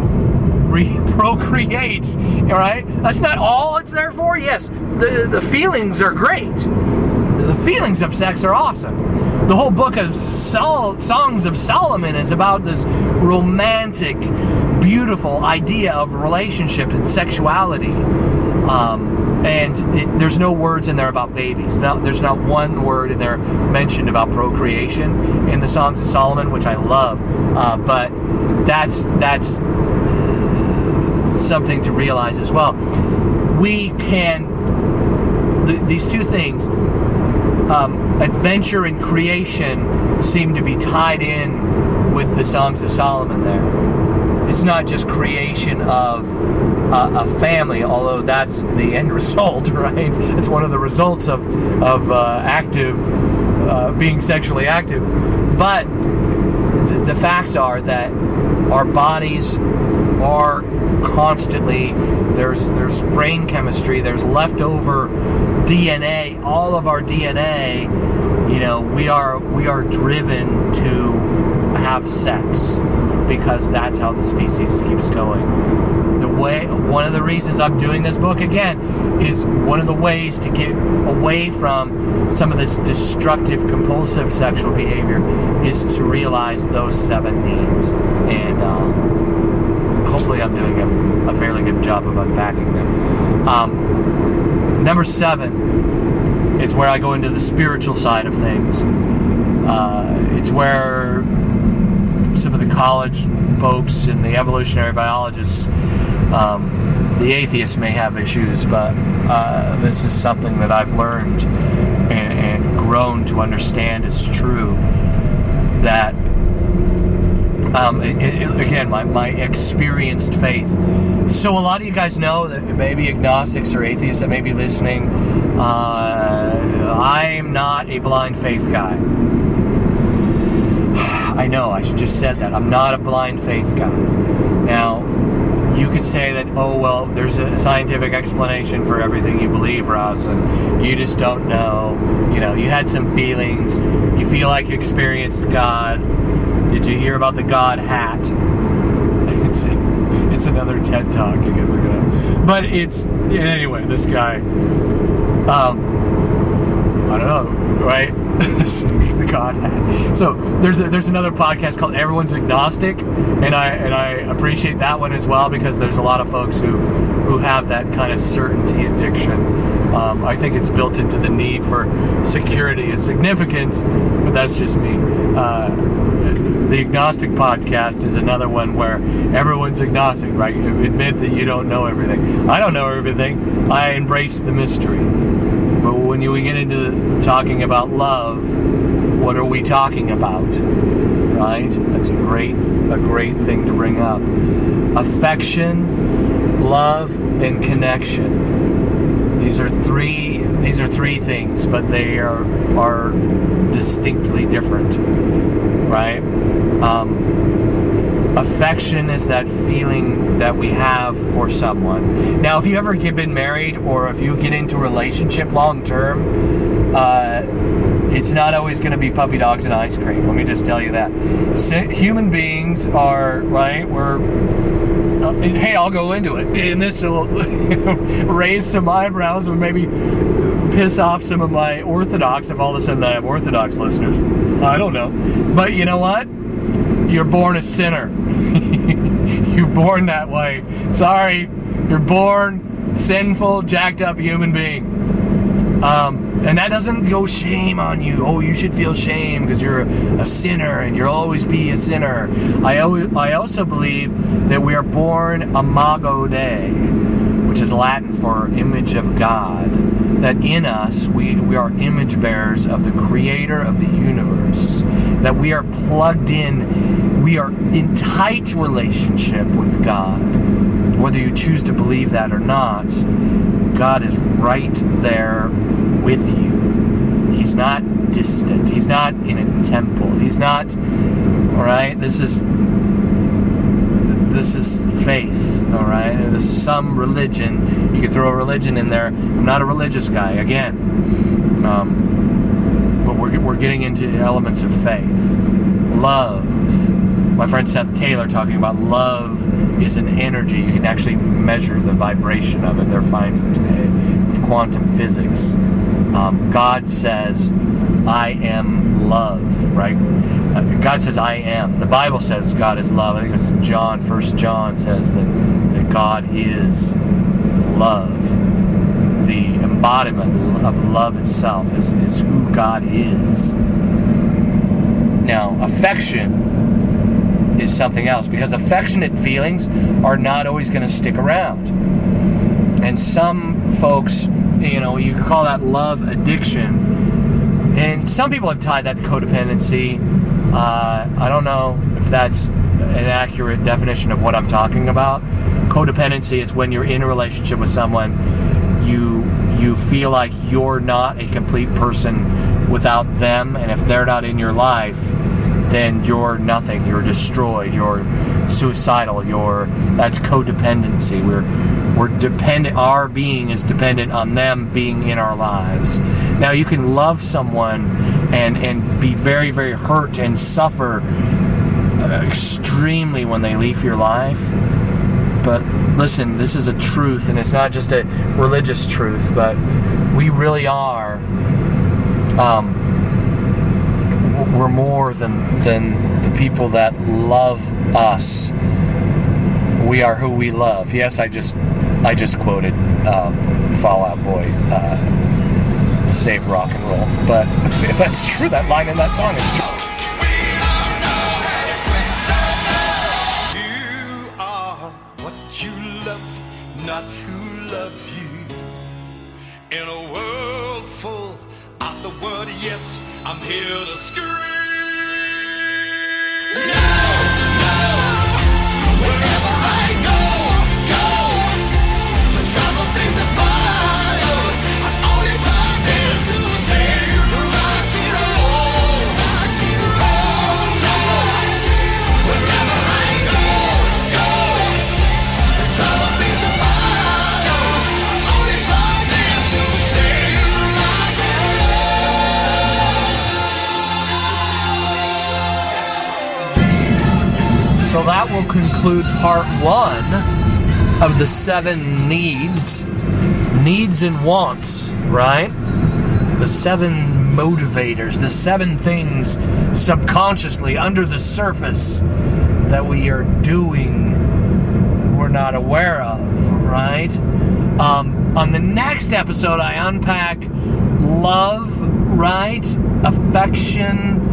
re- (laughs) procreate right? That's not all it's there for? Yes. The the feelings are great. The feelings of sex are awesome the whole book of Sol- Songs of Solomon is about this romantic, beautiful idea of relationships and sexuality. Um, and it, there's no words in there about babies. There's not one word in there mentioned about procreation in the Songs of Solomon, which I love. Uh, but that's that's something to realize as well. We can th- these two things um, adventure and creation seem to be tied in with the Songs of Solomon there. It's not just creation of uh, a family, although that's the end (laughs) result, right? It's one of the results of, of uh, active, uh, being sexually active. But th- the facts are that our bodies are constantly there's there's brain chemistry there's leftover DNA all of our DNA you know we are we are driven to have sex because that's how the species keeps going. The way one of the reasons I'm doing this book again is one of the ways to get away from some of this destructive compulsive sexual behavior is to realize those seven needs. And uh, hopefully I'm doing a, a, fairly good job of unpacking them. Um, number seven is where I go into the spiritual side of things. Uh, it's where some of the college folks and the evolutionary biologists, um, the atheists may have issues, but uh, this is something that I've learned and, and grown to understand is true. That um, it, it, again, my, my experienced faith. So, a lot of you guys know that maybe agnostics or atheists that may be listening, uh, I'm not a blind faith guy. I know, I just said that. I'm not a blind faith guy. Now, you could say that, oh, well, there's a scientific explanation for everything you believe, Ross, and you just don't know. You know, you had some feelings, you feel like you experienced God did you hear about the God hat? (laughs) It's it's another TED talk you can look it up. But it's anyway. This guy, um, I don't know, right? (laughs) the God hat. So there's a, there's another podcast called Everyone's Agnostic, and I and I appreciate that one as well because there's a lot of folks who who have that kind of certainty addiction. Um, I think it's built into the need for security and significance, but that's just me. Uh, the agnostic podcast is another one where everyone's agnostic, right? You admit that you don't know everything. I don't know everything. I embrace the mystery. But when you, we get into talking about love, what are we talking about? Right? That's a great a great thing to bring up. Affection, love, and connection. These are three these are three things, but they are are distinctly different. Right? Um, affection is that feeling that we have for someone. Now, if you ever get been married or if you get into a relationship long term, uh, it's not always going to be puppy dogs and ice cream. Let me just tell you that. Human beings are right. We're uh, hey, I'll go into it, and this will (laughs) raise some eyebrows or maybe piss off some of my Orthodox if all of a sudden I have Orthodox listeners. I don't know, but you know what? You're born a sinner. (laughs) you're born that way. Sorry, you're born sinful, jacked up human being. Um, and that doesn't go shame on you. Oh, you should feel shame because you're a sinner and you'll always be a sinner. I, I also believe that we are born imago Dei, which is Latin for image of God. That in us, we, we are image bearers of the creator of the universe. That we are plugged in, we are in tight relationship with God. Whether you choose to believe that or not, God is right there with you. He's not distant. He's not in a temple. He's not, all right? This is this is faith, all right? This is some religion. You could throw a religion in there. I'm not a religious guy, again. Um, but we're, we're getting into elements of faith. Love. My friend Seth Taylor talking about love is an energy. You can actually measure the vibration of it. They're finding today with quantum physics. Um, God says, I am love, right? Uh, God says, I am. The Bible says God is love. I think it's John, First John says that, that God is love. The embodiment of love itself is, is who God is. Now, affection is something else because affectionate feelings are not always going to stick around. And some folks, you know, you could call that love addiction. And some people have tied that to codependency. Uh, I don't know if that's an accurate definition of what I'm talking about. Codependency is when you're in a relationship with someone, you you feel like you're not a complete person without them, and if they're not in your life, then you're nothing. You're destroyed. You're suicidal. You're that's codependency. We're we're dependent. Our being is dependent on them being in our lives. Now you can love someone and and be very very hurt and suffer uh, extremely when they leave your life. But listen, this is a truth, and it's not just a religious truth, but we really are. Um, we're more than than the people that love us. We are who we love. Yes, I just I just quoted um, Fall Out Boy, uh, "Save Rock and Roll," but (laughs) if that's true, that line in that song is true. Not who loves you. In a world full the word yes, I'm here to scream. Conclude part one of the seven needs, needs and wants, right? The seven motivators, the seven things subconsciously under the surface that we are doing we're not aware of, right? Um, on the next episode, I unpack love, right? Affection,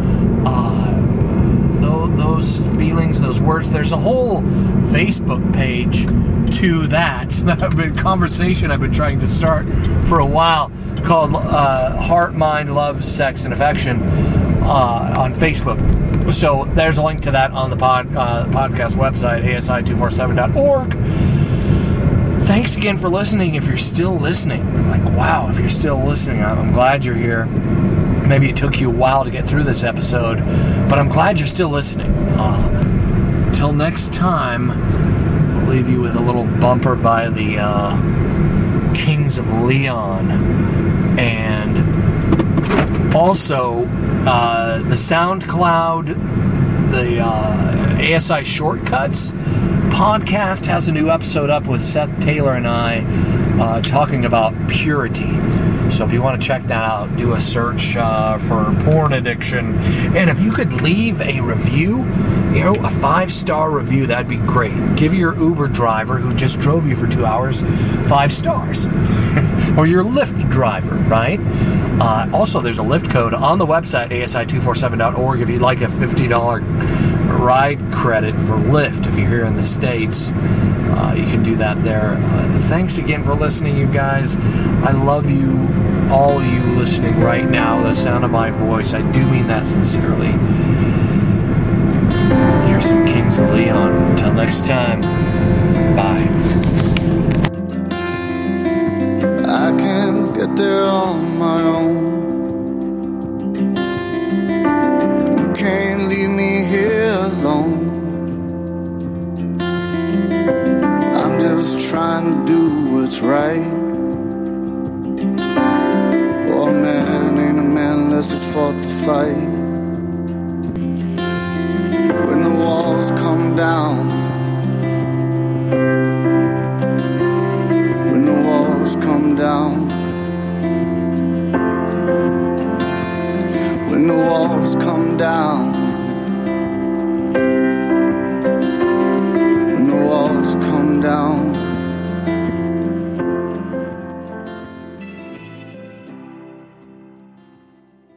those feelings, those words. There's a whole Facebook page to that. (laughs) that I've been conversation I've been trying to start for a while called uh, Heart, Mind, Love, Sex, and Affection uh, on Facebook. So there's a link to that on the pod, uh, podcast website, asi247.org. Thanks again for listening. If you're still listening, like wow, if you're still listening, I'm I'm glad you're here. Maybe it took you a while to get through this episode, but I'm glad you're still listening. Uh, till next time, I'll leave you with a little bumper by the uh, Kings of Leon and also uh, the SoundCloud, the uh, ASI Shortcuts podcast has a new episode up with Seth Taylor and I uh, talking about purity. So if you want to check that out, do a search uh, for porn addiction. And if you could leave a review, you know, a five star review, that'd be great. Give your Uber driver who just drove you for two hours five stars. (laughs) or your Lyft driver, right? Uh, also, there's a Lyft code on the website, asi247.org, if you'd like a $50 ride credit for Lyft if you're here in the States. Uh, you can do that there. Uh, thanks again for listening, you guys. I love you, all you listening right now. The sound of my voice, I do mean that sincerely. Here's some Kings of Leon. Until next time, bye. I can't get there on my own. You can't leave me here alone. I'm just trying to do what's right. forces fought the fight. When the walls come down, when the walls come down, when the walls come down.